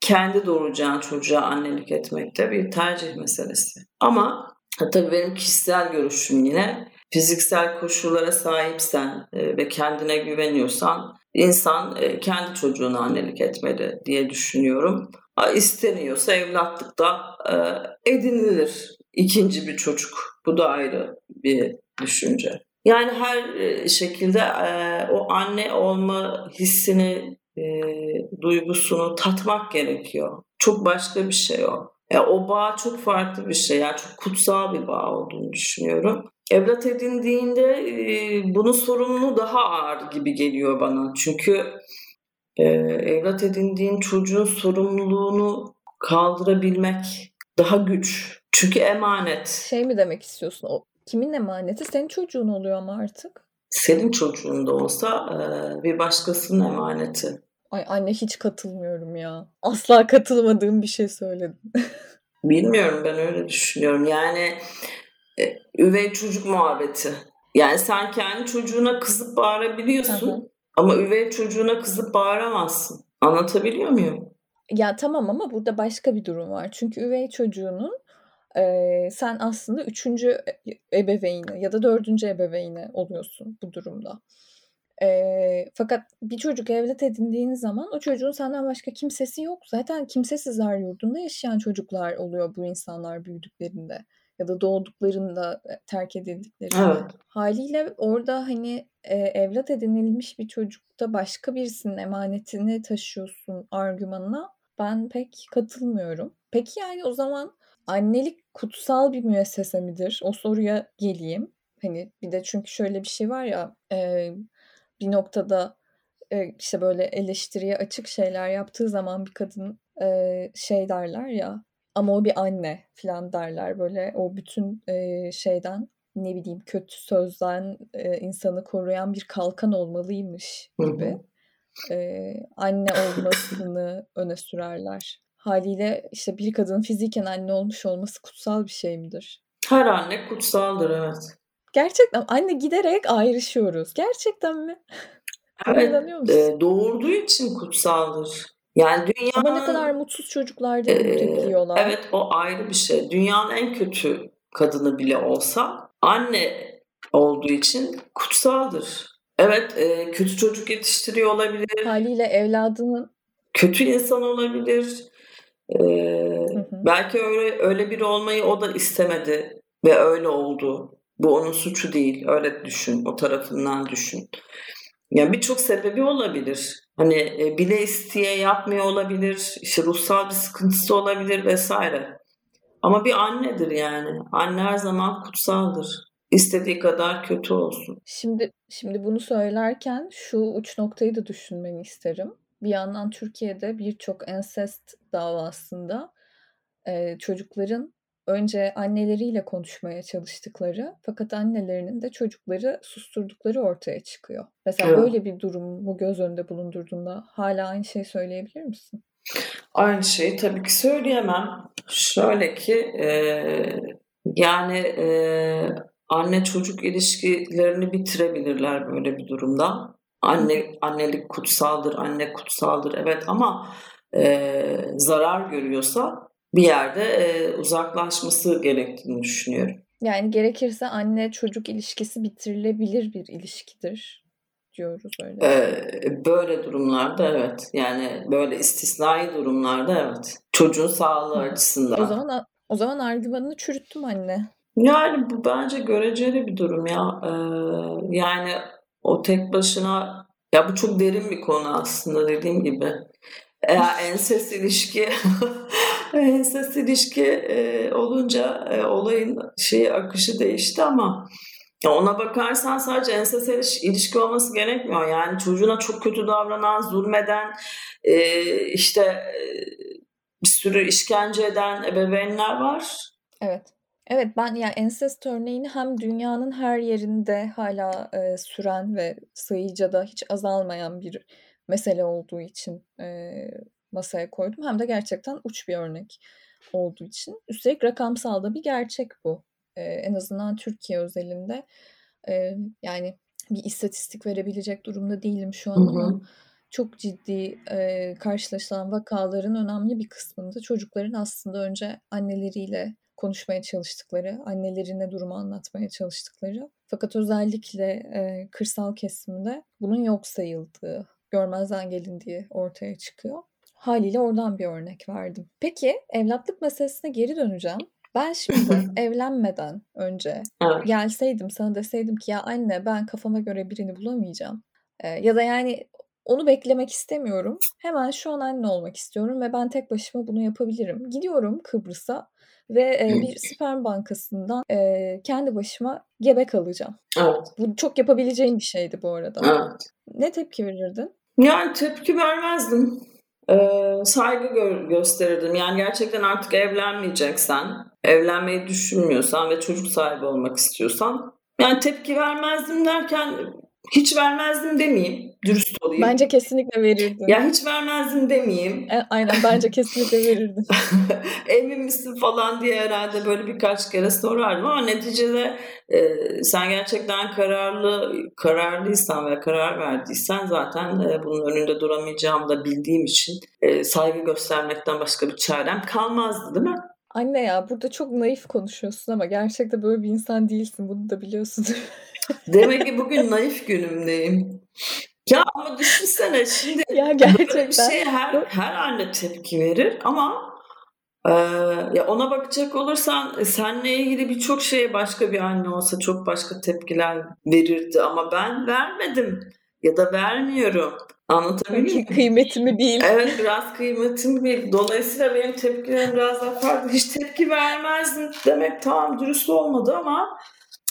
Kendi doğuracağın çocuğa annelik etmek de bir tercih meselesi. Ama Ha, tabii benim kişisel görüşüm yine fiziksel koşullara sahipsen e, ve kendine güveniyorsan insan e, kendi çocuğuna annelik etmeli diye düşünüyorum. İsteniyorsa evlatlıkta e, edinilir ikinci bir çocuk. Bu da ayrı bir düşünce. Yani her e, şekilde e, o anne olma hissini, e, duygusunu tatmak gerekiyor. Çok başka bir şey o. O bağ çok farklı bir şey. Yani çok kutsal bir bağ olduğunu düşünüyorum. Evlat edindiğinde e, bunun sorumluluğu daha ağır gibi geliyor bana. Çünkü e, evlat edindiğin çocuğun sorumluluğunu kaldırabilmek daha güç. Çünkü emanet. Şey mi demek istiyorsun? O kimin emaneti? Senin çocuğun oluyor ama artık. Senin çocuğun da olsa e, bir başkasının emaneti. Ay anne hiç katılmıyorum ya. Asla katılmadığım bir şey söyledim. Bilmiyorum ben öyle düşünüyorum. Yani e, üvey çocuk muhabbeti. Yani sen kendi çocuğuna kızıp bağırabiliyorsun. Ama üvey çocuğuna kızıp bağıramazsın. Anlatabiliyor muyum? Ya tamam ama burada başka bir durum var. Çünkü üvey çocuğunun e, sen aslında üçüncü e, ebeveyni ya da dördüncü ebeveyni oluyorsun bu durumda. E, fakat bir çocuk evlat edindiğin zaman o çocuğun senden başka kimsesi yok. Zaten kimsesizler yurdunda yaşayan çocuklar oluyor bu insanlar büyüdüklerinde ya da doğduklarında terk edildiklerinde. Evet. Haliyle orada hani e, evlat edinilmiş bir çocukta başka birisinin emanetini taşıyorsun argümanına ben pek katılmıyorum. Peki yani o zaman annelik kutsal bir müessese midir? O soruya geleyim. Hani bir de çünkü şöyle bir şey var ya e, bir noktada e, işte böyle eleştiriye açık şeyler yaptığı zaman bir kadın e, şey derler ya ama o bir anne falan derler böyle o bütün e, şeyden ne bileyim kötü sözden e, insanı koruyan bir kalkan olmalıymış gibi e, anne olmasını öne sürerler. Haliyle işte bir kadının fiziken anne olmuş olması kutsal bir şey midir? Her anne kutsaldır evet. Gerçekten anne giderek ayrışıyoruz. Gerçekten mi? Evet, e, doğurduğu için kutsaldır. Yani dünya Ama ne kadar mutsuz çocuklar da e, Evet o ayrı bir şey. Dünyanın en kötü kadını bile olsa anne olduğu için kutsaldır. Evet e, kötü çocuk yetiştiriyor olabilir. Haliyle evladının kötü insan olabilir. E, hı hı. Belki öyle öyle biri olmayı o da istemedi ve öyle oldu. Bu onun suçu değil. Öyle düşün. O tarafından düşün. Yani birçok sebebi olabilir. Hani e, bile isteye yapmıyor olabilir. İşte ruhsal bir sıkıntısı olabilir vesaire. Ama bir annedir yani. Anne her zaman kutsaldır. İstediği kadar kötü olsun. Şimdi şimdi bunu söylerken şu uç noktayı da düşünmeni isterim. Bir yandan Türkiye'de birçok ensest davasında e, çocukların önce anneleriyle konuşmaya çalıştıkları fakat annelerinin de çocukları susturdukları ortaya çıkıyor. Mesela evet. böyle bir durumu göz önünde bulundurduğunda hala aynı şeyi söyleyebilir misin? Aynı şeyi tabii ki söyleyemem. Şöyle ki e, yani e, anne çocuk ilişkilerini bitirebilirler böyle bir durumda. Anne annelik kutsaldır, anne kutsaldır evet ama e, zarar görüyorsa bir yerde e, uzaklaşması gerektiğini düşünüyorum. Yani gerekirse anne çocuk ilişkisi bitirilebilir bir ilişkidir diyoruz öyle. Ee, böyle durumlarda evet. Yani böyle istisnai durumlarda evet. Çocuğun sağlığı Hı. açısından. O zaman o zaman argümanını çürüttüm anne. Yani bu bence göreceli bir durum ya. Ee, yani o tek başına ya bu çok derin bir konu aslında dediğim gibi. Ya enses ilişki enses ilişki e, olunca e, olayın şeyi akışı değişti ama ya ona bakarsan sadece enses ilişki olması gerekmiyor. Yani çocuğuna çok kötü davranan, zulmeden, e, işte e, bir sürü işkence eden ebeveynler var. Evet. Evet ben yani ensest örneğini hem dünyanın her yerinde hala e, süren ve sayıca da hiç azalmayan bir mesele olduğu için e, masaya koydum. Hem de gerçekten uç bir örnek olduğu için. Üstelik rakamsal da bir gerçek bu. E, en azından Türkiye özelinde e, yani bir istatistik verebilecek durumda değilim şu an ama çok ciddi e, karşılaşılan vakaların önemli bir kısmında çocukların aslında önce anneleriyle konuşmaya çalıştıkları, annelerine durumu anlatmaya çalıştıkları fakat özellikle e, kırsal kesimde bunun yok sayıldığı, görmezden gelindiği ortaya çıkıyor. Haliyle oradan bir örnek verdim. Peki evlatlık meselesine geri döneceğim. Ben şimdi evlenmeden önce evet. gelseydim sana deseydim ki ya anne ben kafama göre birini bulamayacağım. Ee, ya da yani onu beklemek istemiyorum. Hemen şu an anne olmak istiyorum ve ben tek başıma bunu yapabilirim. Gidiyorum Kıbrıs'a ve e, bir sperm bankasından e, kendi başıma gebe kalacağım. Evet. Bu çok yapabileceğim bir şeydi bu arada. Evet. Ne tepki verirdin? Yani tepki vermezdim. Ee, saygı gö- gösterirdim. Yani gerçekten artık evlenmeyeceksen, evlenmeyi düşünmüyorsan ve çocuk sahibi olmak istiyorsan yani tepki vermezdim derken hiç vermezdim demeyeyim. Dürüst olayım. Bence kesinlikle verirdin. Ya hiç vermezdim demeyeyim. E, aynen bence kesinlikle verirdin. Emin misin falan diye herhalde böyle birkaç kere sorardım ama neticede e, sen gerçekten kararlı kararlıysan ve karar verdiysen zaten e, bunun önünde duramayacağımı da bildiğim için e, saygı göstermekten başka bir çarem kalmazdı değil mi? Anne ya burada çok naif konuşuyorsun ama gerçekten böyle bir insan değilsin. Bunu da biliyorsun. Demek ki bugün naif günümdeyim. Ya ama düşünsene şimdi ya gerçekten. bir şeye her, her anne tepki verir ama e, ya ona bakacak olursan e, seninle ilgili birçok şeye başka bir anne olsa çok başka tepkiler verirdi ama ben vermedim ya da vermiyorum. Anlatabiliyor muyum? Kıymetimi bil. Evet biraz kıymetimi bil. Dolayısıyla benim tepkilerim biraz daha farklı. Hiç tepki vermezdim demek tamam dürüst olmadı ama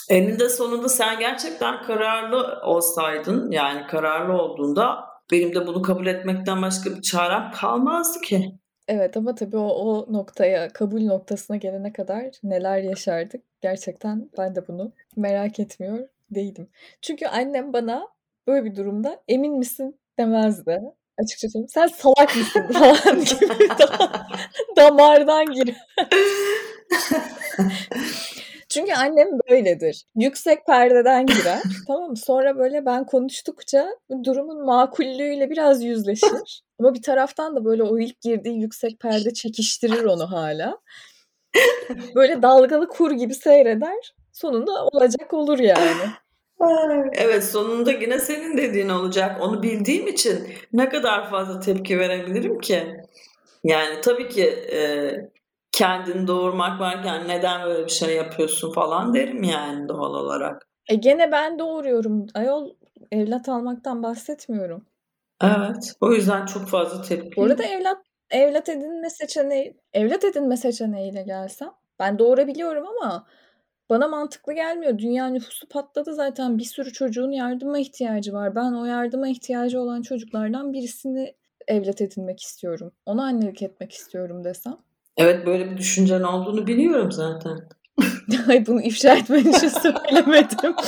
eninde sonunda sen gerçekten kararlı olsaydın yani kararlı olduğunda benim de bunu kabul etmekten başka bir çarem kalmazdı ki. Evet ama tabii o, o noktaya, kabul noktasına gelene kadar neler yaşardık gerçekten ben de bunu merak etmiyor değilim. Çünkü annem bana böyle bir durumda emin misin demezdi. Açıkçası sen salak mısın falan gibi damardan gir. Çünkü annem böyledir. Yüksek perdeden girer. tamam mı? Sonra böyle ben konuştukça durumun makullüğüyle biraz yüzleşir. Ama bir taraftan da böyle o ilk girdiği yüksek perde çekiştirir onu hala. Böyle dalgalı kur gibi seyreder. Sonunda olacak olur yani. Evet sonunda yine senin dediğin olacak. Onu bildiğim için ne kadar fazla tepki verebilirim ki? Yani tabii ki e, kendini doğurmak varken neden böyle bir şey yapıyorsun falan derim yani doğal olarak. E gene ben doğuruyorum. Ayol evlat almaktan bahsetmiyorum. Evet. O yüzden çok fazla tepki. Bu arada evlat evlat edinme seçeneği evlat edinme seçeneğiyle gelsem ben doğurabiliyorum ama bana mantıklı gelmiyor. Dünya nüfusu patladı zaten. Bir sürü çocuğun yardıma ihtiyacı var. Ben o yardıma ihtiyacı olan çocuklardan birisini evlat edinmek istiyorum. Ona annelik etmek istiyorum desem. Evet böyle bir düşüncen olduğunu biliyorum zaten. Ay bunu ifşa etmen için söylemedim.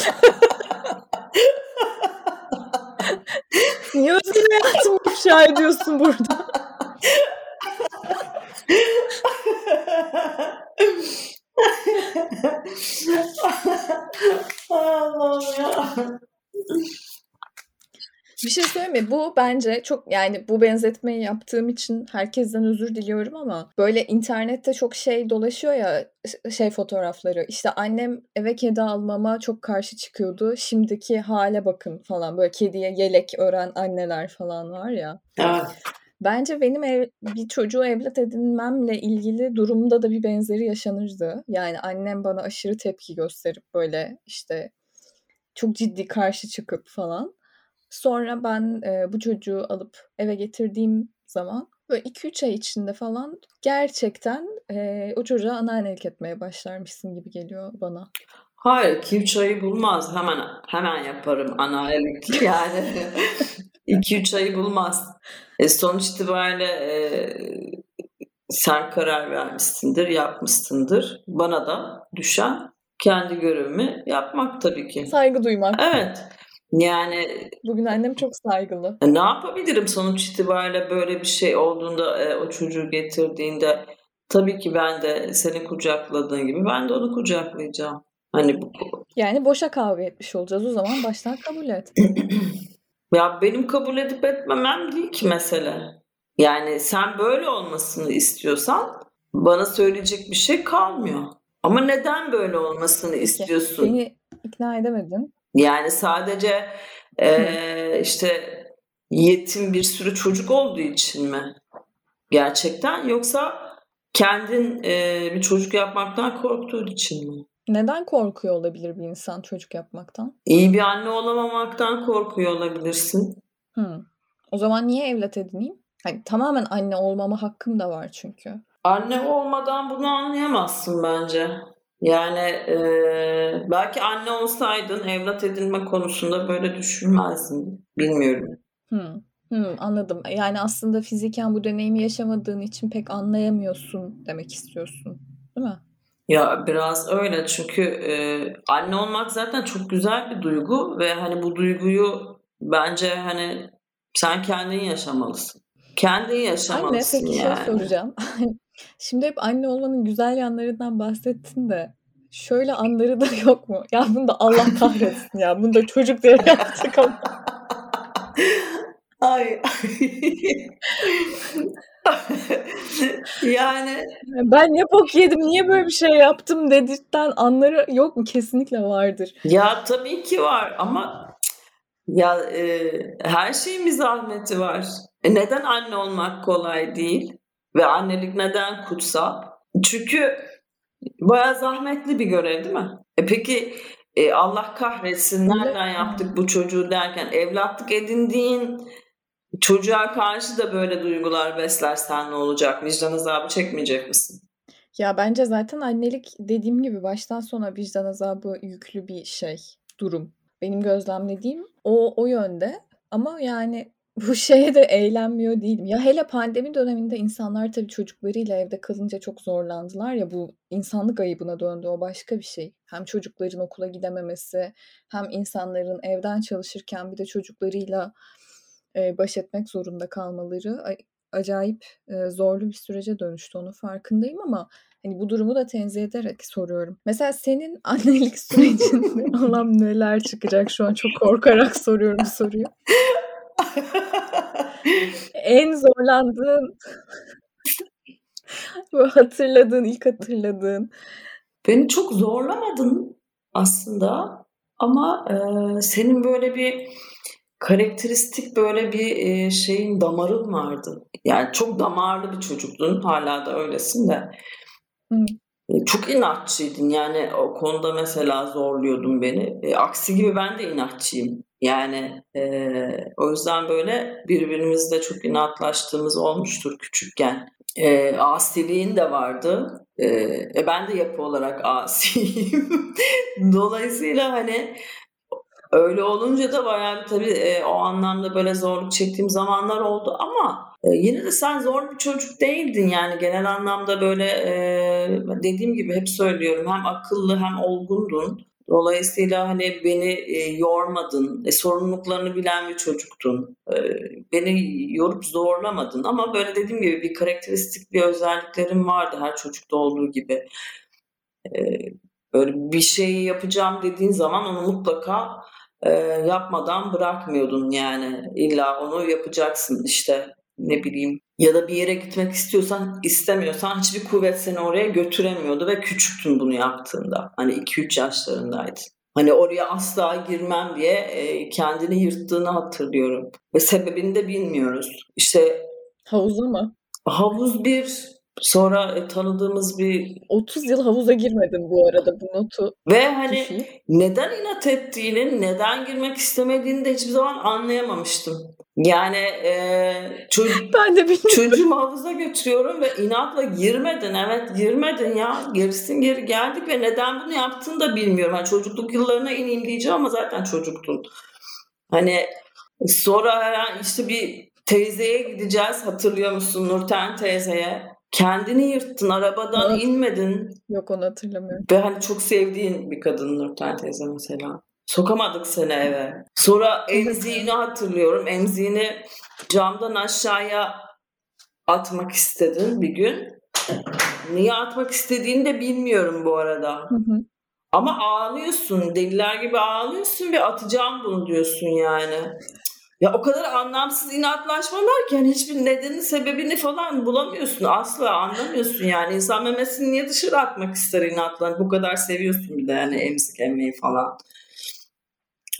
Niye özel hayatımı ifşa ediyorsun burada? Allah'ım ya. Bir şey söyleyeyim mi? Bu bence çok yani bu benzetmeyi yaptığım için herkesten özür diliyorum ama böyle internette çok şey dolaşıyor ya şey fotoğrafları. İşte annem eve kedi almama çok karşı çıkıyordu. Şimdiki hale bakın falan. Böyle kediye yelek ören anneler falan var ya. Evet. Bence benim ev, bir çocuğu evlat edinmemle ilgili durumda da bir benzeri yaşanırdı. Yani annem bana aşırı tepki gösterip böyle işte çok ciddi karşı çıkıp falan. Sonra ben e, bu çocuğu alıp eve getirdiğim zaman böyle 2-3 ay içinde falan gerçekten e, o çocuğa anneannelik etmeye başlarmışsın gibi geliyor bana. Hayır, 2-3 ayı bulmaz. Hemen hemen yaparım anneannelik yani. 2-3 ayı bulmaz. E, sonuç itibariyle e, sen karar vermişsindir, yapmışsındır. Bana da düşen kendi görevimi yapmak tabii ki. Saygı duymak. Evet. Yani bugün annem çok saygılı. E, ne yapabilirim sonuç itibariyle böyle bir şey olduğunda e, o çocuğu getirdiğinde tabii ki ben de seni kucakladığın gibi ben de onu kucaklayacağım. Hani bu yani boşa kavga etmiş olacağız o zaman baştan kabul et. ya benim kabul edip etmemem değil ki mesele. Yani sen böyle olmasını istiyorsan bana söyleyecek bir şey kalmıyor. Ama neden böyle olmasını istiyorsun? Beni ikna edemedin. Yani sadece e, işte yetim bir sürü çocuk olduğu için mi? Gerçekten yoksa kendin e, bir çocuk yapmaktan korktuğun için mi? Neden korkuyor olabilir bir insan çocuk yapmaktan? İyi bir anne olamamaktan korkuyor olabilirsin. Hmm. O zaman niye evlat edineyim? Hani tamamen anne olmama hakkım da var çünkü. Anne olmadan bunu anlayamazsın bence. Yani e, belki anne olsaydın evlat edinme konusunda böyle düşünmezdin. Bilmiyorum. Hmm. Hmm, anladım. Yani aslında fiziken bu deneyimi yaşamadığın için pek anlayamıyorsun demek istiyorsun. Değil mi? Ya biraz öyle çünkü e, anne olmak zaten çok güzel bir duygu ve hani bu duyguyu bence hani sen kendin yaşamalısın. Kendin yaşamalısın Anne peki yani. şey soracağım. Şimdi hep anne olmanın güzel yanlarından bahsettin de şöyle anları da yok mu? Ya bunu da Allah kahretsin ya. Bunu da çocuk diye yaptık ama. Ay. yani Ben ne bok yedim, niye böyle bir şey yaptım dedikten anları yok mu? Kesinlikle vardır. ya tabii ki var ama ya e, her şeyin bir zahmeti var. E, neden anne olmak kolay değil? Ve annelik neden kutsal? Çünkü bayağı zahmetli bir görev değil mi? E peki e, Allah kahretsin nereden yaptık bu çocuğu derken evlatlık edindiğin çocuğa karşı da böyle duygular beslersen ne olacak? Vicdan azabı çekmeyecek misin? Ya bence zaten annelik dediğim gibi baştan sona vicdan azabı yüklü bir şey, durum. Benim gözlemlediğim o o yönde. Ama yani bu şeye de eğlenmiyor değilim. Ya hele pandemi döneminde insanlar tabii çocuklarıyla evde kalınca çok zorlandılar ya bu insanlık ayıbına döndü o başka bir şey. Hem çocukların okula gidememesi hem insanların evden çalışırken bir de çocuklarıyla e, baş etmek zorunda kalmaları acayip e, zorlu bir sürece dönüştü onun farkındayım ama hani bu durumu da tenzih ederek soruyorum. Mesela senin annelik sürecinde olan neler çıkacak şu an çok korkarak soruyorum soruyu. en zorlandığın bu hatırladığın ilk hatırladığın beni çok zorlamadın aslında ama e, senin böyle bir karakteristik böyle bir e, şeyin damarın vardı. Yani çok damarlı bir çocuktun. Hala da öylesin de. Hı. E, çok inatçıydın. Yani o konuda mesela zorluyordun beni. E, aksi gibi ben de inatçıyım. Yani e, o yüzden böyle birbirimizle çok inatlaştığımız olmuştur küçükken. E, asiliğin de vardı. E, ben de yapı olarak asiyim. Dolayısıyla hani öyle olunca da bayağı tabii e, o anlamda böyle zorluk çektiğim zamanlar oldu ama e, yine de sen zor bir çocuk değildin yani genel anlamda böyle e, dediğim gibi hep söylüyorum hem akıllı hem olgundun. Dolayısıyla hani beni e, yormadın, e, sorumluluklarını bilen bir çocuktun. E, beni yorup zorlamadın ama böyle dediğim gibi bir karakteristik bir özelliklerim vardı her çocukta olduğu gibi. E, böyle bir şeyi yapacağım dediğin zaman onu mutlaka e, yapmadan bırakmıyordun yani. İlla onu yapacaksın işte ne bileyim ya da bir yere gitmek istiyorsan istemiyorsan hiçbir kuvvet seni oraya götüremiyordu ve küçüktün bunu yaptığında. Hani 2-3 yaşlarındaydın. Hani oraya asla girmem diye e, kendini yırttığını hatırlıyorum. Ve sebebini de bilmiyoruz. İşte Havuzu mu? Havuz bir Sonra e, tanıdığımız bir 30 yıl havuza girmedim bu arada bu notu. Ve hani düşün. neden inat ettiğini, neden girmek istemediğini de hiçbir zaman anlayamamıştım. Yani e, çocuk, ben de bilmiyorum. çocuğumu havuza götürüyorum ve inatla girmedin. Evet girmedin ya. Gerisin geri geldik ve neden bunu yaptığını da bilmiyorum. Yani çocukluk yıllarına ineyim diyeceğim ama zaten çocuktun. Hani sonra işte bir teyzeye gideceğiz hatırlıyor musun Nurten teyzeye? Kendini yırttın, arabadan evet. inmedin. Yok onu hatırlamıyorum. Ve hani çok sevdiğin bir kadın Nurten teyze mesela. Sokamadık seni eve. Sonra emziğini hatırlıyorum. Emziğini camdan aşağıya atmak istedin bir gün. Niye atmak istediğini de bilmiyorum bu arada. Hı hı. Ama ağlıyorsun. Deliler gibi ağlıyorsun ve atacağım bunu diyorsun yani. Ya o kadar anlamsız inatlaşmalar ki yani hiçbir nedeni sebebini falan bulamıyorsun. Asla anlamıyorsun yani. insan memesini niye dışarı atmak ister inatlan? Bu kadar seviyorsun bir de yani emzik emmeyi falan.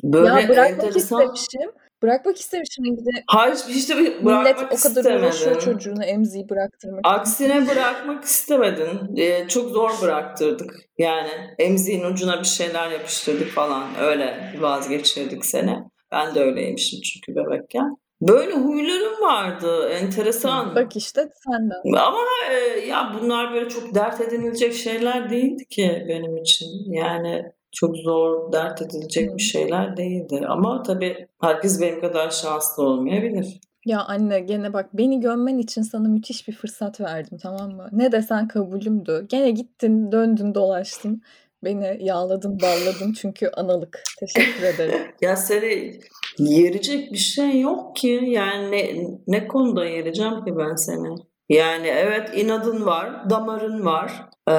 Böyle ya bırakmak enteresan... istemişim. Bırakmak istemişim bir de. Hayır işte bırakmak Millet o kadar uğraşıyor çocuğunu emziği bıraktırmak. Aksine bırakmak istemedin. Ee, çok zor bıraktırdık. Yani emziğin ucuna bir şeyler yapıştırdık falan. Öyle vazgeçirdik seni. Ben de öyleymişim çünkü bebekken. Böyle huylarım vardı. Enteresan. Bak işte senden. Ama e, ya bunlar böyle çok dert edinilecek şeyler değildi ki benim için. Yani çok zor dert edilecek bir şeyler değildi. Ama tabii herkes benim kadar şanslı olmayabilir. Ya anne gene bak beni gömmen için sana müthiş bir fırsat verdim tamam mı? Ne desen kabulümdü. Gene gittin döndün dolaştın. Beni yağladın balladın çünkü analık. Teşekkür ederim. ya seni yerecek bir şey yok ki. Yani ne, ne konuda yereceğim ki ben seni? Yani evet inadın var, damarın var. Ee,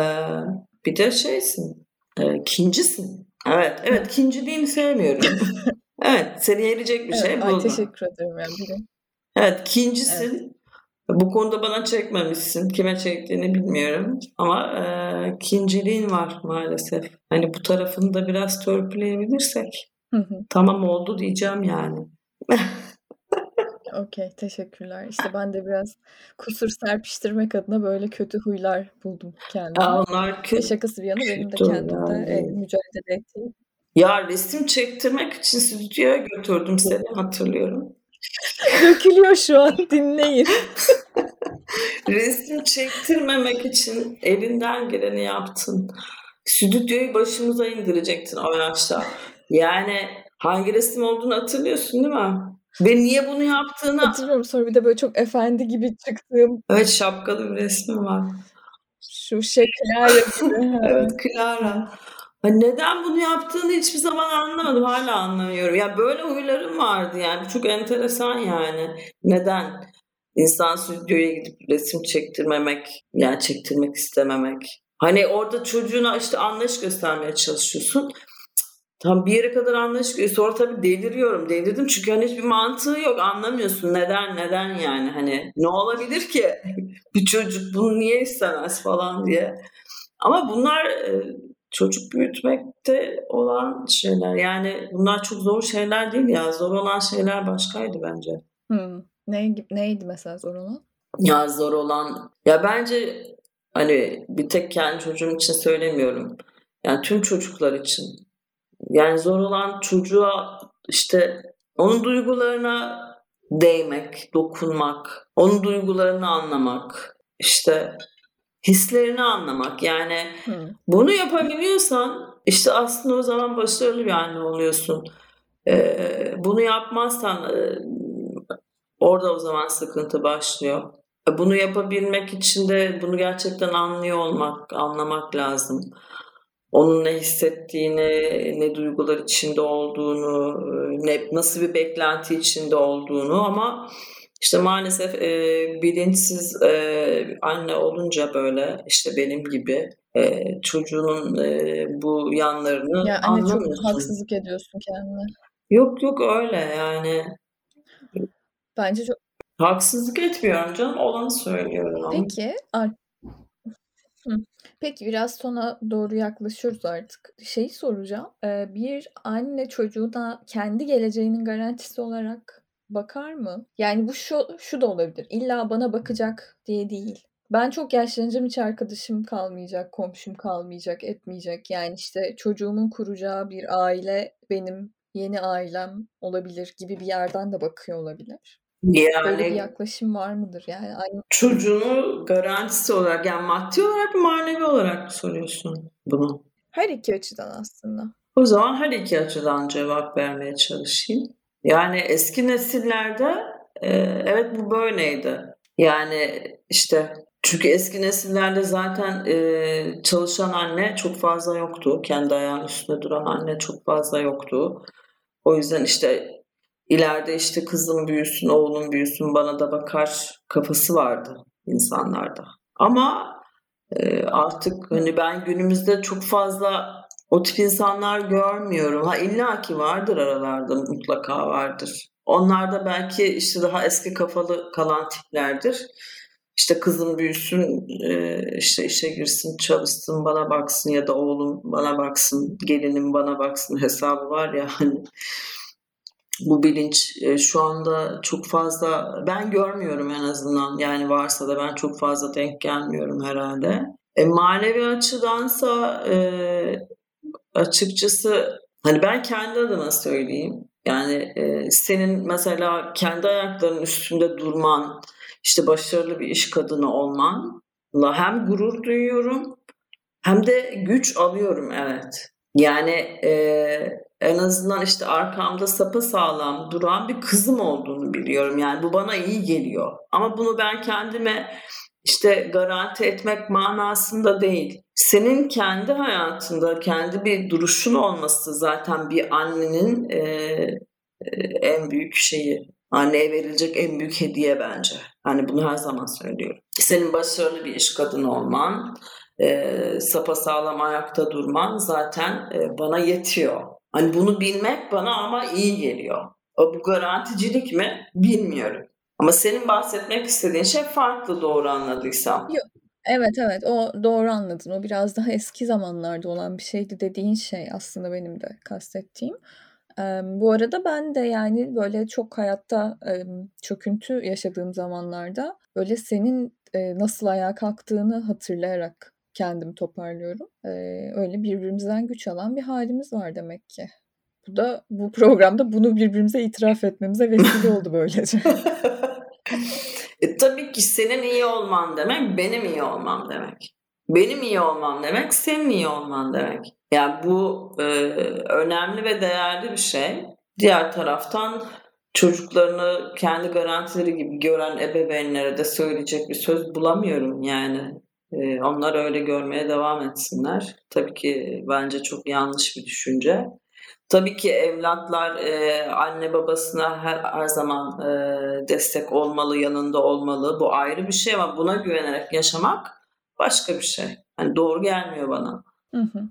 bir de şeysin, e, kincisin. Evet, evet kinciliğini sevmiyorum. evet, seni yerecek bir evet, şey bu. Ay, teşekkür ederim. Yani. Evet, kincisin. Evet. Bu konuda bana çekmemişsin. Kime çektiğini bilmiyorum. Ama e, kinciliğin var maalesef. Hani bu tarafını da biraz törpüleyebilirsek hı hı. tamam oldu diyeceğim yani. Okey, teşekkürler. İşte ben de biraz kusur serpiştirmek adına böyle kötü huylar buldum kendime. Ya onlar kötü. Şakası bir yana benim de kendimde yani. E, mücadele ettiğim. Ya resim çektirmek için stüdyoya götürdüm seni hatırlıyorum. Dökülüyor şu an dinleyin. resim çektirmemek için elinden geleni yaptın. Stüdyoyu başımıza indirecektin o yaşta. Yani hangi resim olduğunu hatırlıyorsun değil mi? Ve niye bunu yaptığını... Hatırlıyorum sonra bir de böyle çok efendi gibi çıktığım... Evet şapkalı bir resmi var. Şu şey Clara evet Clara. Neden bunu yaptığını hiçbir zaman anlamadım. Hala anlamıyorum. Ya böyle huylarım vardı yani. Çok enteresan yani. Neden? İnsan stüdyoya gidip resim çektirmemek, yani çektirmek istememek. Hani orada çocuğuna işte anlayış göstermeye çalışıyorsun. Tam bir yere kadar anlayış sonra tabii deliriyorum. Delirdim çünkü hani hiçbir mantığı yok. Anlamıyorsun neden neden yani hani ne olabilir ki bir çocuk bunu niye istemez falan diye. Ama bunlar çocuk büyütmekte olan şeyler. Yani bunlar çok zor şeyler değil ya. Zor olan şeyler başkaydı bence. Hmm. Ne, neydi mesela zor olan? Ya zor olan ya bence hani bir tek kendi çocuğum için söylemiyorum. Yani tüm çocuklar için. Yani zor olan çocuğa işte onun duygularına değmek, dokunmak, onun duygularını anlamak, işte hislerini anlamak. Yani hmm. bunu yapabiliyorsan işte aslında o zaman başarılı bir anne oluyorsun. Ee, bunu yapmazsan e, orada o zaman sıkıntı başlıyor. E, bunu yapabilmek için de bunu gerçekten anlıyor olmak, anlamak lazım. Onun ne hissettiğini, ne duygular içinde olduğunu, ne nasıl bir beklenti içinde olduğunu ama işte maalesef e, bilinçsiz e, anne olunca böyle işte benim gibi e, çocuğunun e, bu yanlarını ya anne çok haksızlık ediyorsun kendine. Yok yok öyle yani. Bence çok haksızlık etmiyorum canım olanı söylüyorum. Peki Peki biraz sona doğru yaklaşıyoruz artık. Şeyi soracağım. Bir anne çocuğuna kendi geleceğinin garantisi olarak bakar mı? Yani bu şu, şu da olabilir. İlla bana bakacak diye değil. Ben çok yaşlanacağım hiç arkadaşım kalmayacak, komşum kalmayacak, etmeyecek. Yani işte çocuğumun kuracağı bir aile benim yeni ailem olabilir gibi bir yerden de bakıyor olabilir. Yani Böyle bir yaklaşım var mıdır? Yani aynı... çocuğunu garantisi olarak yani maddi olarak manevi olarak mı soruyorsun bunu? Her iki açıdan aslında. O zaman her iki açıdan cevap vermeye çalışayım. Yani eski nesillerde e, evet bu böyleydi. Yani işte çünkü eski nesillerde zaten e, çalışan anne çok fazla yoktu. Kendi ayağının üstünde duran anne çok fazla yoktu. O yüzden işte ileride işte kızım büyüsün, oğlum büyüsün bana da bakar kafası vardı insanlarda. Ama e, artık hani ben günümüzde çok fazla o tip insanlar görmüyorum. Ha illa ki vardır aralarda mutlaka vardır. Onlar da belki işte daha eski kafalı kalan tiplerdir. İşte kızım büyüsün, e, işte işe girsin, çalışsın, bana baksın ya da oğlum bana baksın, gelinim bana baksın hesabı var ya hani bu bilinç e, şu anda çok fazla ben görmüyorum en azından yani varsa da ben çok fazla denk gelmiyorum herhalde. E, manevi açıdansa e, açıkçası hani ben kendi adıma söyleyeyim yani e, senin mesela kendi ayaklarının üstünde durman işte başarılı bir iş kadını olmanla hem gurur duyuyorum hem de güç alıyorum evet. Yani e, en azından işte arkamda sapa sağlam duran bir kızım olduğunu biliyorum. Yani bu bana iyi geliyor. Ama bunu ben kendime işte garanti etmek manasında değil. Senin kendi hayatında kendi bir duruşun olması zaten bir annenin e, e, en büyük şeyi. Anneye verilecek en büyük hediye bence. Hani bunu her zaman söylüyorum. Senin başarılı bir iş kadını olman, e, sağlam ayakta durman zaten e, bana yetiyor. Hani bunu bilmek bana ama iyi geliyor. O bu garanticilik mi bilmiyorum. Ama senin bahsetmek istediğin şey farklı doğru anladıysam. Yok. Evet evet o doğru anladın. O biraz daha eski zamanlarda olan bir şeydi dediğin şey aslında benim de kastettiğim. Ee, bu arada ben de yani böyle çok hayatta e, çöküntü yaşadığım zamanlarda böyle senin e, nasıl ayağa kalktığını hatırlayarak kendimi toparlıyorum. Ee, öyle birbirimizden güç alan bir halimiz var demek ki. Bu da bu programda bunu birbirimize itiraf etmemize vesile oldu böylece. e, tabii ki senin iyi olman demek benim iyi olmam demek. Benim iyi olmam demek senin iyi olman demek. Yani bu e, önemli ve değerli bir şey. Diğer taraftan çocuklarını kendi garantileri gibi gören ebeveynlere de söyleyecek bir söz bulamıyorum yani. E, onlar öyle görmeye devam etsinler. Tabii ki bence çok yanlış bir düşünce. Tabii ki evlatlar e, anne babasına her, her zaman e, destek olmalı, yanında olmalı. Bu ayrı bir şey ama buna güvenerek yaşamak başka bir şey. Hani doğru gelmiyor bana. Hı hı.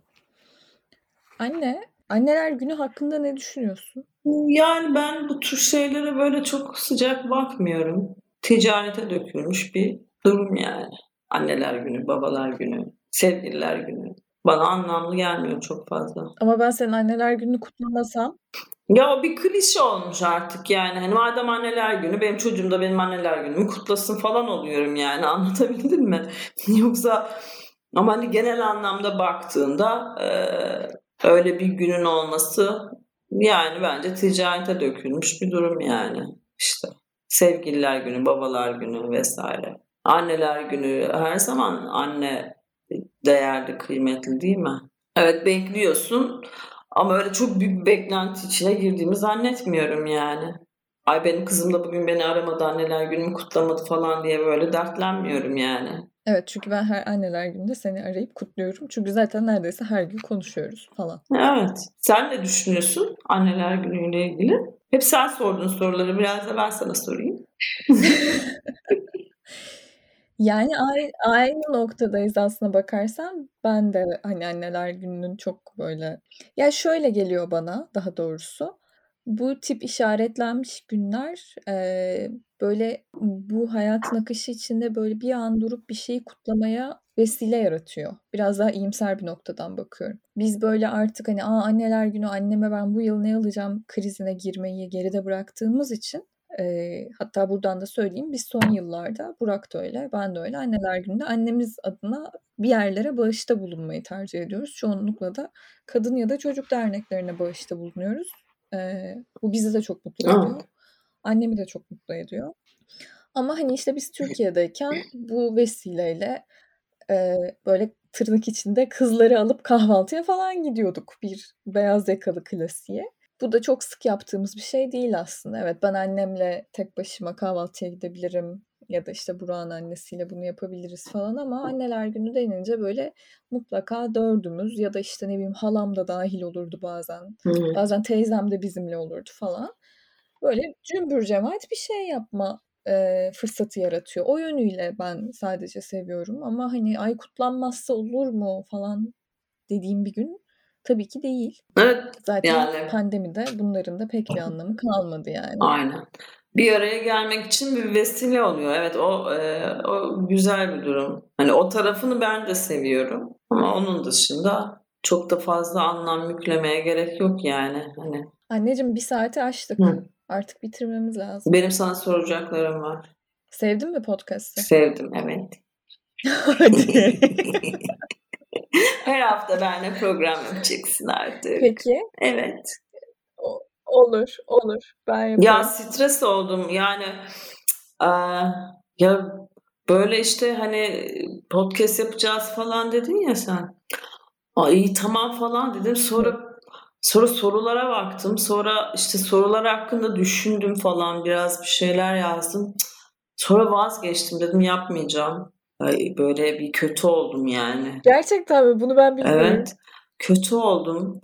Anne, anneler günü hakkında ne düşünüyorsun? Yani ben bu tür şeylere böyle çok sıcak bakmıyorum. Ticarete dökülmüş bir durum yani. Anneler günü, babalar günü, sevgililer günü. Bana anlamlı gelmiyor çok fazla. Ama ben senin anneler gününü kutlamasam? Ya o bir klişe olmuş artık yani. Hani madem anneler günü benim çocuğum da benim anneler günümü kutlasın falan oluyorum yani. Anlatabildim mi? Yoksa ama hani genel anlamda baktığında e, öyle bir günün olması yani bence ticarete dökülmüş bir durum yani. İşte sevgililer günü, babalar günü vesaire. Anneler günü her zaman anne değerli, kıymetli değil mi? Evet bekliyorsun ama öyle çok büyük bir beklenti içine girdiğimi zannetmiyorum yani. Ay benim kızım da bugün beni aramadı anneler günümü kutlamadı falan diye böyle dertlenmiyorum yani. Evet çünkü ben her anneler gününde seni arayıp kutluyorum. Çünkü zaten neredeyse her gün konuşuyoruz falan. Evet. Sen ne düşünüyorsun anneler günüyle ilgili? Hep sen sordun soruları. Biraz da ben sana sorayım. Yani aynı, noktadayız aslına bakarsan. Ben de hani anneler gününün çok böyle ya şöyle geliyor bana daha doğrusu. Bu tip işaretlenmiş günler e, böyle bu hayatın akışı içinde böyle bir an durup bir şeyi kutlamaya vesile yaratıyor. Biraz daha iyimser bir noktadan bakıyorum. Biz böyle artık hani Aa, anneler günü anneme ben bu yıl ne alacağım krizine girmeyi geride bıraktığımız için e, hatta buradan da söyleyeyim biz son yıllarda Burak da öyle ben de öyle anneler gününde annemiz adına bir yerlere bağışta bulunmayı tercih ediyoruz. Çoğunlukla da kadın ya da çocuk derneklerine bağışta bulunuyoruz. E, bu bizi de çok mutlu ediyor. Annemi de çok mutlu ediyor. Ama hani işte biz Türkiye'deyken bu vesileyle e, böyle tırnak içinde kızları alıp kahvaltıya falan gidiyorduk bir beyaz yakalı klasiğe. Bu da çok sık yaptığımız bir şey değil aslında. Evet ben annemle tek başıma kahvaltıya gidebilirim ya da işte Burak'ın annesiyle bunu yapabiliriz falan ama anneler günü denince böyle mutlaka dördümüz ya da işte ne bileyim halam da dahil olurdu bazen. Hı. Bazen teyzem de bizimle olurdu falan. Böyle cümbür cemaat bir şey yapma e, fırsatı yaratıyor. O yönüyle ben sadece seviyorum ama hani ay kutlanmazsa olur mu falan dediğim bir gün Tabii ki değil. Evet. Zaten yani. pandemide bunların da pek bir anlamı kalmadı yani. Aynen. Bir araya gelmek için bir vesile oluyor. Evet o e, o güzel bir durum. Hani o tarafını ben de seviyorum. Ama onun dışında çok da fazla anlam yüklemeye gerek yok yani. Hani. Anneciğim bir saati açtık. Hı. Artık bitirmemiz lazım. Benim sana soracaklarım var. Sevdin mi podcast'ı? Sevdim evet. Hadi. Her hafta benimle program yapacaksın artık. Peki. Evet. Olur, olur. Ben yaparım. Ya stres oldum. Yani e, ya böyle işte hani podcast yapacağız falan dedin ya sen. Ay tamam falan dedim. Sonra Sonra sorulara baktım. Sonra işte sorular hakkında düşündüm falan. Biraz bir şeyler yazdım. Sonra vazgeçtim. Dedim yapmayacağım. Ay, böyle bir kötü oldum yani. Gerçekten mi? Bunu ben bilmiyorum. Evet. Kötü oldum.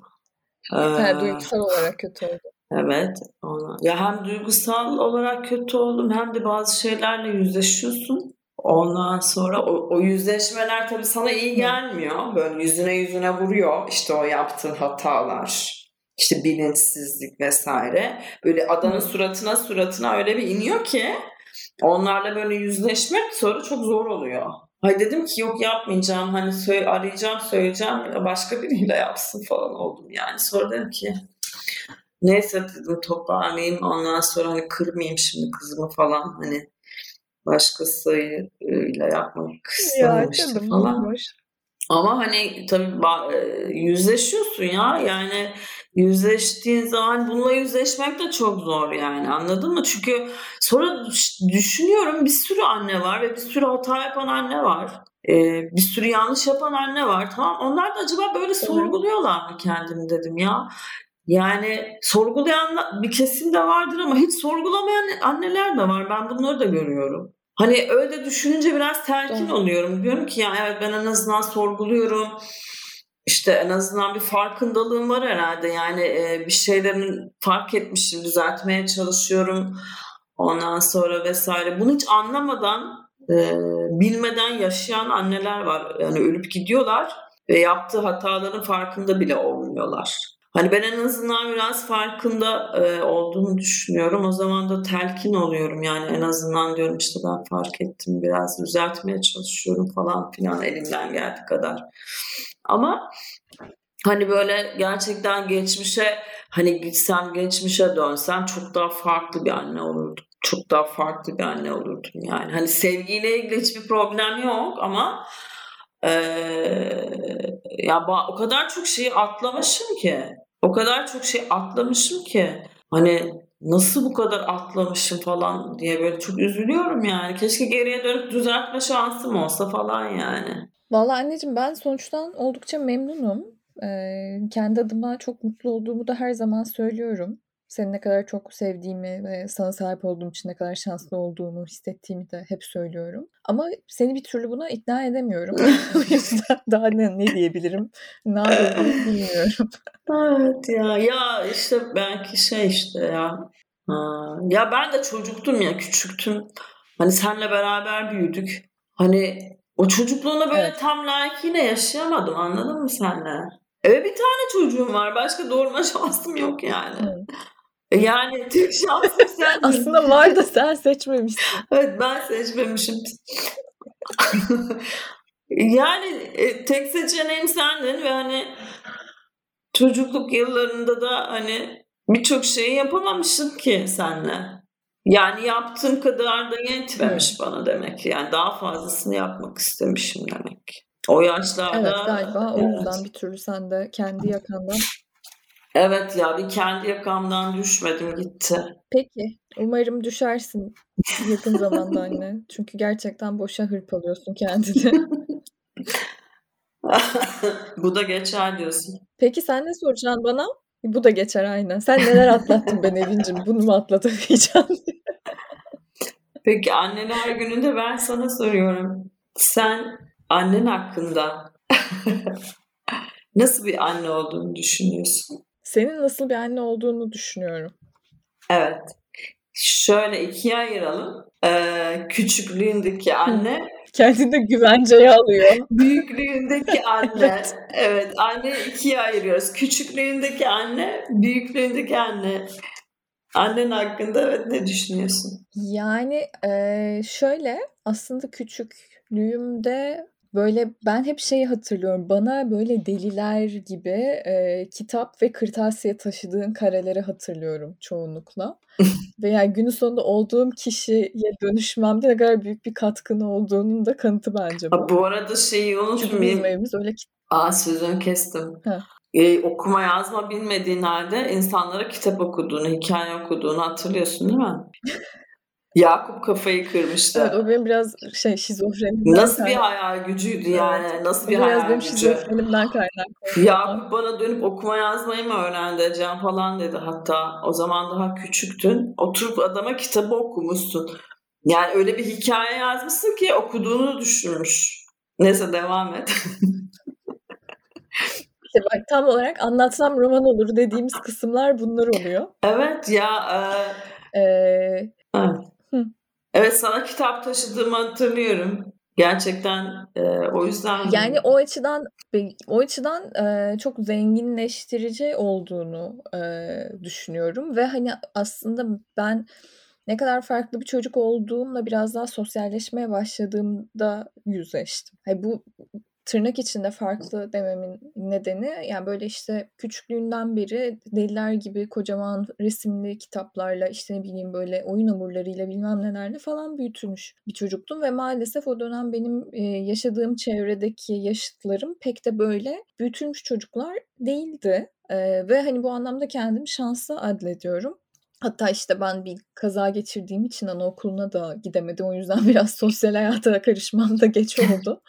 Ee, duygusal olarak kötü oldum. Evet. Ona. Ya hem duygusal olarak kötü oldum hem de bazı şeylerle yüzleşiyorsun. Ondan sonra o, o yüzleşmeler tabii sana iyi gelmiyor. Böyle yüzüne yüzüne vuruyor işte o yaptığın hatalar. işte bilinçsizlik vesaire. Böyle adamın suratına suratına öyle bir iniyor ki onlarla böyle yüzleşmek sonra çok zor oluyor. Hay dedim ki yok yapmayacağım hani söyle, arayacağım söyleyeceğim başka biriyle yapsın falan oldum yani. Sonra dedim ki neyse dedim toparlayayım ondan sonra hani kırmayayım şimdi kızımı falan hani başkasıyla yapmak istememişti ya, falan. Ama hani tabii yüzleşiyorsun ya yani yüzleştiğin zaman bununla yüzleşmek de çok zor yani anladın mı? Çünkü sonra düşünüyorum bir sürü anne var ve bir sürü hata yapan anne var. Ee, bir sürü yanlış yapan anne var tamam onlar da acaba böyle sorguluyorlar mı kendini dedim ya. Yani sorgulayan bir kesim de vardır ama hiç sorgulamayan anneler de var. Ben bunları da görüyorum. Hani öyle düşününce biraz telkin oluyorum. Diyorum ki ya evet ben en azından sorguluyorum. İşte en azından bir farkındalığım var herhalde. Yani e, bir şeylerin fark etmişim, düzeltmeye çalışıyorum. Ondan sonra vesaire. Bunu hiç anlamadan, e, bilmeden yaşayan anneler var. Yani ölüp gidiyorlar ve yaptığı hataların farkında bile olmuyorlar. Hani ben en azından biraz farkında e, olduğunu düşünüyorum. O zaman da telkin oluyorum yani en azından diyorum işte ben fark ettim biraz düzeltmeye çalışıyorum falan filan elimden geldiği kadar. Ama hani böyle gerçekten geçmişe hani gitsem geçmişe dönsem çok daha farklı bir anne olurdum. Çok daha farklı bir anne olurdum yani. Hani sevgiyle ilgili hiçbir problem yok ama ee, ya o kadar çok şeyi atlamışım ki o kadar çok şey atlamışım ki hani nasıl bu kadar atlamışım falan diye böyle çok üzülüyorum yani. Keşke geriye dönüp düzeltme şansım olsa falan yani. Vallahi anneciğim ben sonuçtan oldukça memnunum. Ee, kendi adıma çok mutlu olduğumu da her zaman söylüyorum. Seni ne kadar çok sevdiğimi ve sana sahip olduğum için ne kadar şanslı olduğumu hissettiğimi de hep söylüyorum. Ama seni bir türlü buna ikna edemiyorum. o yüzden daha ne, ne diyebilirim, ne yapabilirim bilmiyorum. evet ya, ya işte belki şey işte ya. Ya ben de çocuktum ya, küçüktüm. Hani senle beraber büyüdük. Hani o çocukluğunu böyle evet. tam layıkıyla yaşayamadım anladın mı senle? Evet bir tane çocuğum var. Başka doğurma şansım yok yani. Evet. Yani tek şansım sen. Aslında var da sen seçmemişsin. evet ben seçmemişim. yani e, tek seçeneğim sendin ve hani çocukluk yıllarında da hani birçok şeyi yapamamışım ki senle. Yani yaptığım kadar da yetmemiş evet. bana demek. Yani daha fazlasını yapmak istemişim demek. O yaşlarda. Evet galiba o yüzden bir türlü sen de kendi yakandan Evet ya bir kendi yakamdan düşmedim gitti. Peki. Umarım düşersin yakın zamanda anne. Çünkü gerçekten boşa hırpalıyorsun kendini. Bu da geçer diyorsun. Peki sen ne soracaksın bana? Bu da geçer aynen. Sen neler atlattın ben Evincim? Bunu mu atlatamayacağım Peki anneler gününde ben sana soruyorum. Sen annen hakkında nasıl bir anne olduğunu düşünüyorsun? Senin nasıl bir anne olduğunu düşünüyorum. Evet. Şöyle ikiye ayıralım. Ee, küçüklüğündeki anne kendini güvenceye alıyor. Büyüklüğündeki anne. evet. evet. Anne ikiye ayırıyoruz. Küçüklüğündeki anne, büyüklüğündeki anne. Annen hakkında evet ne düşünüyorsun? Yani e, şöyle aslında küçüklüğümde Böyle ben hep şeyi hatırlıyorum. Bana böyle deliler gibi e, kitap ve kırtasiye taşıdığın kareleri hatırlıyorum çoğunlukla. ve yani günün sonunda olduğum kişiye dönüşmemde ne kadar büyük bir katkın olduğunun da kanıtı bence bu. Ha, bu arada şeyi unutmayayım. Evimiz öyle Aa sözünü kestim. Ee, okuma yazma bilmediğin halde insanlara kitap okuduğunu, hikaye okuduğunu hatırlıyorsun değil mi? Yakup kafayı kırmıştı. Evet o benim biraz şey şizofrenim. Nasıl bir hayal gücüydü yani? Evet. Nasıl bir hayal benim gücü? şizofrenimden kaynaklı. Yakup bana dönüp okuma yazmayı mı öğrendi Can falan dedi hatta. O zaman daha küçüktün. Oturup adama kitabı okumuşsun. Yani öyle bir hikaye yazmışsın ki okuduğunu düşürmüş. Neyse devam et. İşte bak tam olarak anlatsam roman olur dediğimiz kısımlar bunlar oluyor. Evet ya. E... Ee, evet. Evet sana kitap taşıdığımı hatırlıyorum. Gerçekten e, o yüzden yani o açıdan o açıdan e, çok zenginleştirici olduğunu e, düşünüyorum ve hani aslında ben ne kadar farklı bir çocuk olduğumla biraz daha sosyalleşmeye başladığımda yüzleştim. Hani bu tırnak içinde farklı dememin nedeni yani böyle işte küçüklüğünden beri deliler gibi kocaman resimli kitaplarla işte ne bileyim böyle oyun hamurlarıyla bilmem nelerle falan büyütülmüş bir çocuktum ve maalesef o dönem benim yaşadığım çevredeki yaşıtlarım pek de böyle büyütülmüş çocuklar değildi. ve hani bu anlamda kendimi şanslı adlediyorum. Hatta işte ben bir kaza geçirdiğim için anaokuluna da gidemedim. O yüzden biraz sosyal hayata karışmam da geç oldu.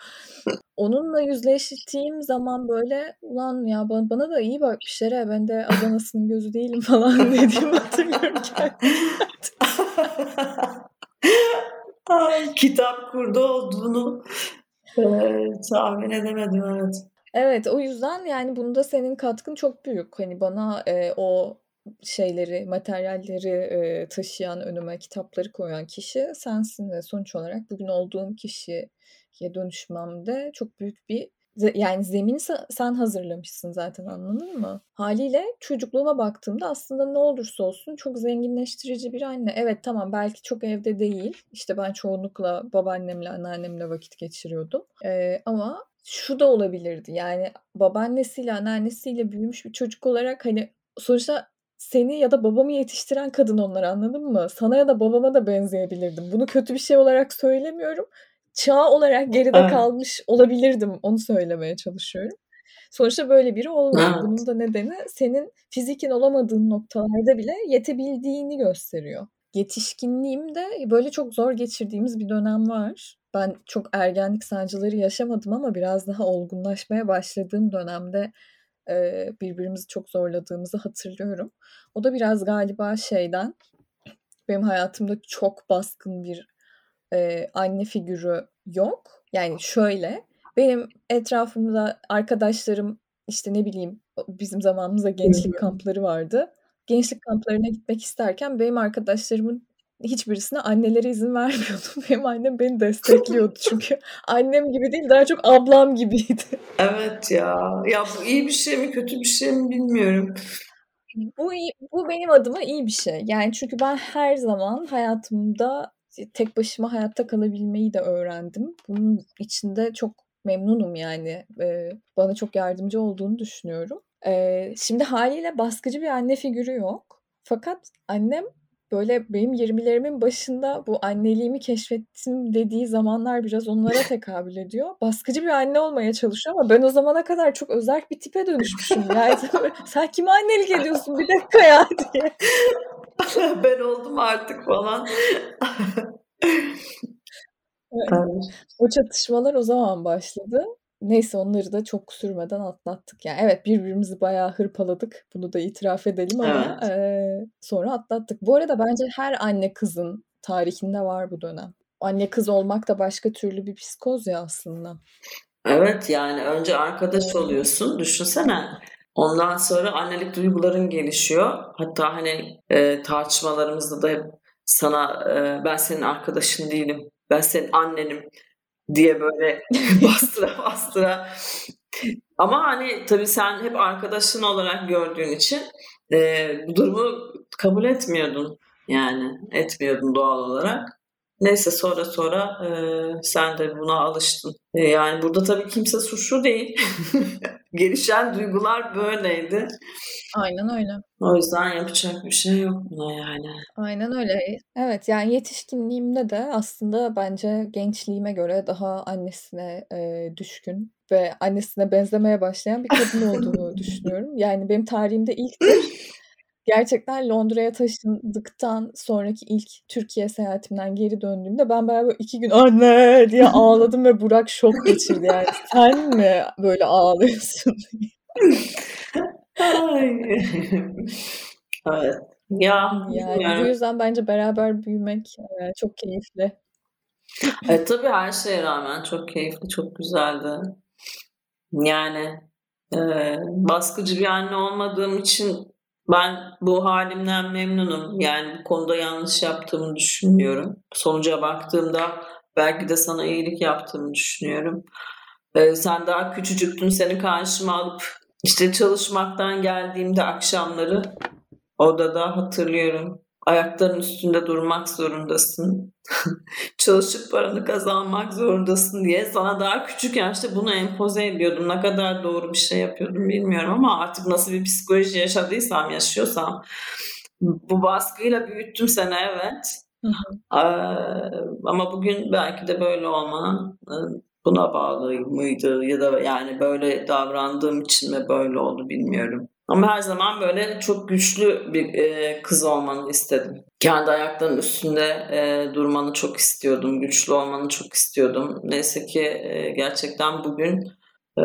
Onunla yüzleştiğim zaman böyle ulan ya bana, bana da iyi bakmışlar ya ben de Adana'sının gözü değilim falan dediğimi hatırlıyorum Ay, kitap kurdu olduğunu e, tahmin edemedim evet. Evet o yüzden yani bunda senin katkın çok büyük. Hani bana e, o şeyleri, materyalleri e, taşıyan önüme kitapları koyan kişi sensin ve sonuç olarak bugün olduğum kişiye dönüşmemde çok büyük bir yani zemini sen hazırlamışsın zaten anladın mı? Haliyle çocukluğuma baktığımda aslında ne olursa olsun çok zenginleştirici bir anne. Evet tamam belki çok evde değil. İşte ben çoğunlukla babaannemle anneannemle vakit geçiriyordum. Ee, ama şu da olabilirdi yani babaannesiyle anneannesiyle büyümüş bir çocuk olarak hani sonuçta seni ya da babamı yetiştiren kadın onlar anladın mı? Sana ya da babama da benzeyebilirdim. Bunu kötü bir şey olarak söylemiyorum. Çağ olarak geride evet. kalmış olabilirdim. Onu söylemeye çalışıyorum. Sonuçta böyle biri olmadı. Evet. Bunun da nedeni senin fizikin olamadığın noktalarda bile yetebildiğini gösteriyor. Yetişkinliğimde böyle çok zor geçirdiğimiz bir dönem var. Ben çok ergenlik sancıları yaşamadım ama biraz daha olgunlaşmaya başladığım dönemde e, birbirimizi çok zorladığımızı hatırlıyorum. O da biraz galiba şeyden benim hayatımda çok baskın bir e, anne figürü yok. Yani şöyle benim etrafımda arkadaşlarım işte ne bileyim bizim zamanımızda gençlik kampları vardı. Gençlik kamplarına gitmek isterken benim arkadaşlarımın hiçbirisine anneleri izin vermiyordu. Benim annem beni destekliyordu çünkü annem gibi değil daha çok ablam gibiydi. Evet ya. Ya bu iyi bir şey mi kötü bir şey mi bilmiyorum. Bu iyi, bu benim adıma iyi bir şey. Yani çünkü ben her zaman hayatımda tek başıma hayatta kalabilmeyi de öğrendim. Bunun içinde çok memnunum yani. Ee, bana çok yardımcı olduğunu düşünüyorum. Ee, şimdi haliyle baskıcı bir anne figürü yok. Fakat annem böyle benim 20'lerimin başında bu anneliğimi keşfettim dediği zamanlar biraz onlara tekabül ediyor. Baskıcı bir anne olmaya çalışıyor ama ben o zamana kadar çok özel bir tipe dönüşmüşüm. Yani sen kime annelik ediyorsun bir dakika ya diye. ben oldum artık falan. Evet. O çatışmalar o zaman başladı. Neyse onları da çok sürmeden atlattık. Yani evet birbirimizi bayağı hırpaladık. Bunu da itiraf edelim ama evet. e, sonra atlattık. Bu arada bence her anne kızın tarihinde var bu dönem. Anne kız olmak da başka türlü bir psikoz ya aslında. Evet yani önce arkadaş oluyorsun. Düşünsene. Ondan sonra annelik duyguların gelişiyor. Hatta hani e, tartışmalarımızda da hep sana e, ben senin arkadaşın değilim. Ben senin annenim diye böyle bastıra bastıra. Ama hani tabii sen hep arkadaşın olarak gördüğün için e, bu durumu kabul etmiyordun. Yani etmiyordun doğal olarak. Neyse sonra sonra e, sen de buna alıştın. E, yani burada tabii kimse suçlu değil. Gelişen duygular böyleydi. Aynen öyle. O yüzden yapacak bir şey yok buna yani. Aynen öyle. Evet yani yetişkinliğimde de aslında bence gençliğime göre daha annesine e, düşkün ve annesine benzemeye başlayan bir kadın olduğunu düşünüyorum. Yani benim tarihimde ilktir. Gerçekten Londra'ya taşındıktan sonraki ilk Türkiye seyahatimden geri döndüğümde ben beraber iki gün anne diye ağladım ve Burak şok geçirdi yani. Sen mi böyle ağlıyorsun? evet. Ya yani bu yüzden bence beraber büyümek e, çok keyifli. Evet tabii her şeye rağmen çok keyifli, çok güzeldi. Yani e, baskıcı bir anne olmadığım için ben bu halimden memnunum. Yani bu konuda yanlış yaptığımı düşünmüyorum. Sonuca baktığımda belki de sana iyilik yaptığımı düşünüyorum. Ee, sen daha küçücüktün seni karşıma alıp işte çalışmaktan geldiğimde akşamları odada hatırlıyorum. Ayakların üstünde durmak zorundasın. Çalışıp paranı kazanmak zorundasın diye sana daha küçük yaşta bunu empoze ediyordum. Ne kadar doğru bir şey yapıyordum bilmiyorum ama artık nasıl bir psikoloji yaşadıysam, yaşıyorsam bu baskıyla büyüttüm seni evet. Ee, ama bugün belki de böyle olmanın e, buna bağlı mıydı ya da yani böyle davrandığım için mi böyle oldu bilmiyorum. Ama her zaman böyle çok güçlü bir e, kız olmanı istedim. Kendi ayaklarının üstünde e, durmanı çok istiyordum. Güçlü olmanı çok istiyordum. Neyse ki e, gerçekten bugün e,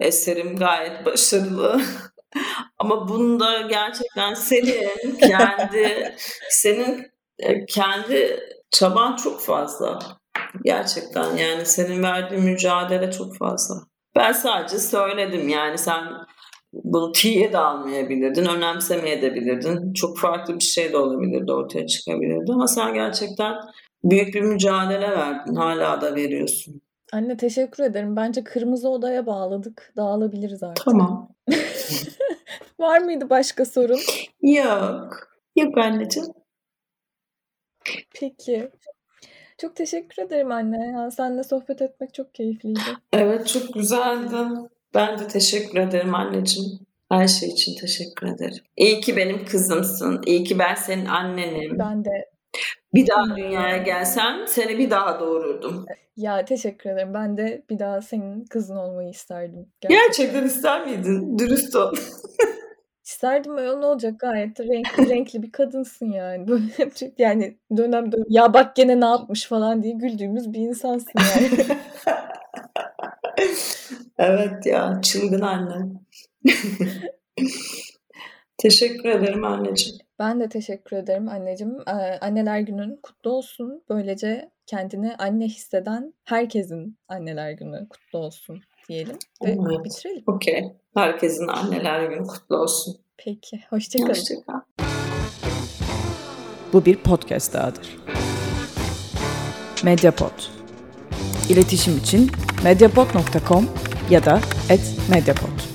eserim gayet başarılı. Ama bunda gerçekten senin kendi senin e, kendi çaban çok fazla. Gerçekten yani senin verdiğin mücadele çok fazla. Ben sadece söyledim yani sen bunu tiye de almayabilirdin, önemsemeyebilirdin. Çok farklı bir şey de olabilirdi, ortaya çıkabilirdi. Ama sen gerçekten büyük bir mücadele verdin. Hala da veriyorsun. Anne teşekkür ederim. Bence kırmızı odaya bağladık. Dağılabiliriz artık. Tamam. Var mıydı başka sorun? Yok. Yok anneciğim. Peki. Çok teşekkür ederim anne. Ya seninle sohbet etmek çok keyifliydi. Evet çok güzeldi. Ben de teşekkür ederim anneciğim. Her şey için teşekkür ederim. İyi ki benim kızımsın. İyi ki ben senin annenim. Ben de. Bir daha dünyaya gelsem seni bir daha doğururdum. Ya teşekkür ederim. Ben de bir daha senin kızın olmayı isterdim. Gerçekten, Gerçekten ister miydin? Dürüst ol. İsterdim öyle ne olacak gayet renkli renkli bir kadınsın yani. Böyle yani dönem dönem ya bak gene ne yapmış falan diye güldüğümüz bir insansın yani. evet ya çılgın anne. teşekkür ederim anneciğim. Ben de teşekkür ederim anneciğim. Ee, anneler günün kutlu olsun. Böylece kendini anne hisseden herkesin anneler günü kutlu olsun diyelim ve evet. bitirelim. Okey. Herkesin anneler günü kutlu olsun. Peki. Hoşçakalın. Hoşçakal. Bu bir podcast dahadır. Mediapod. İletişim için mediapod.com ya da @mediapod.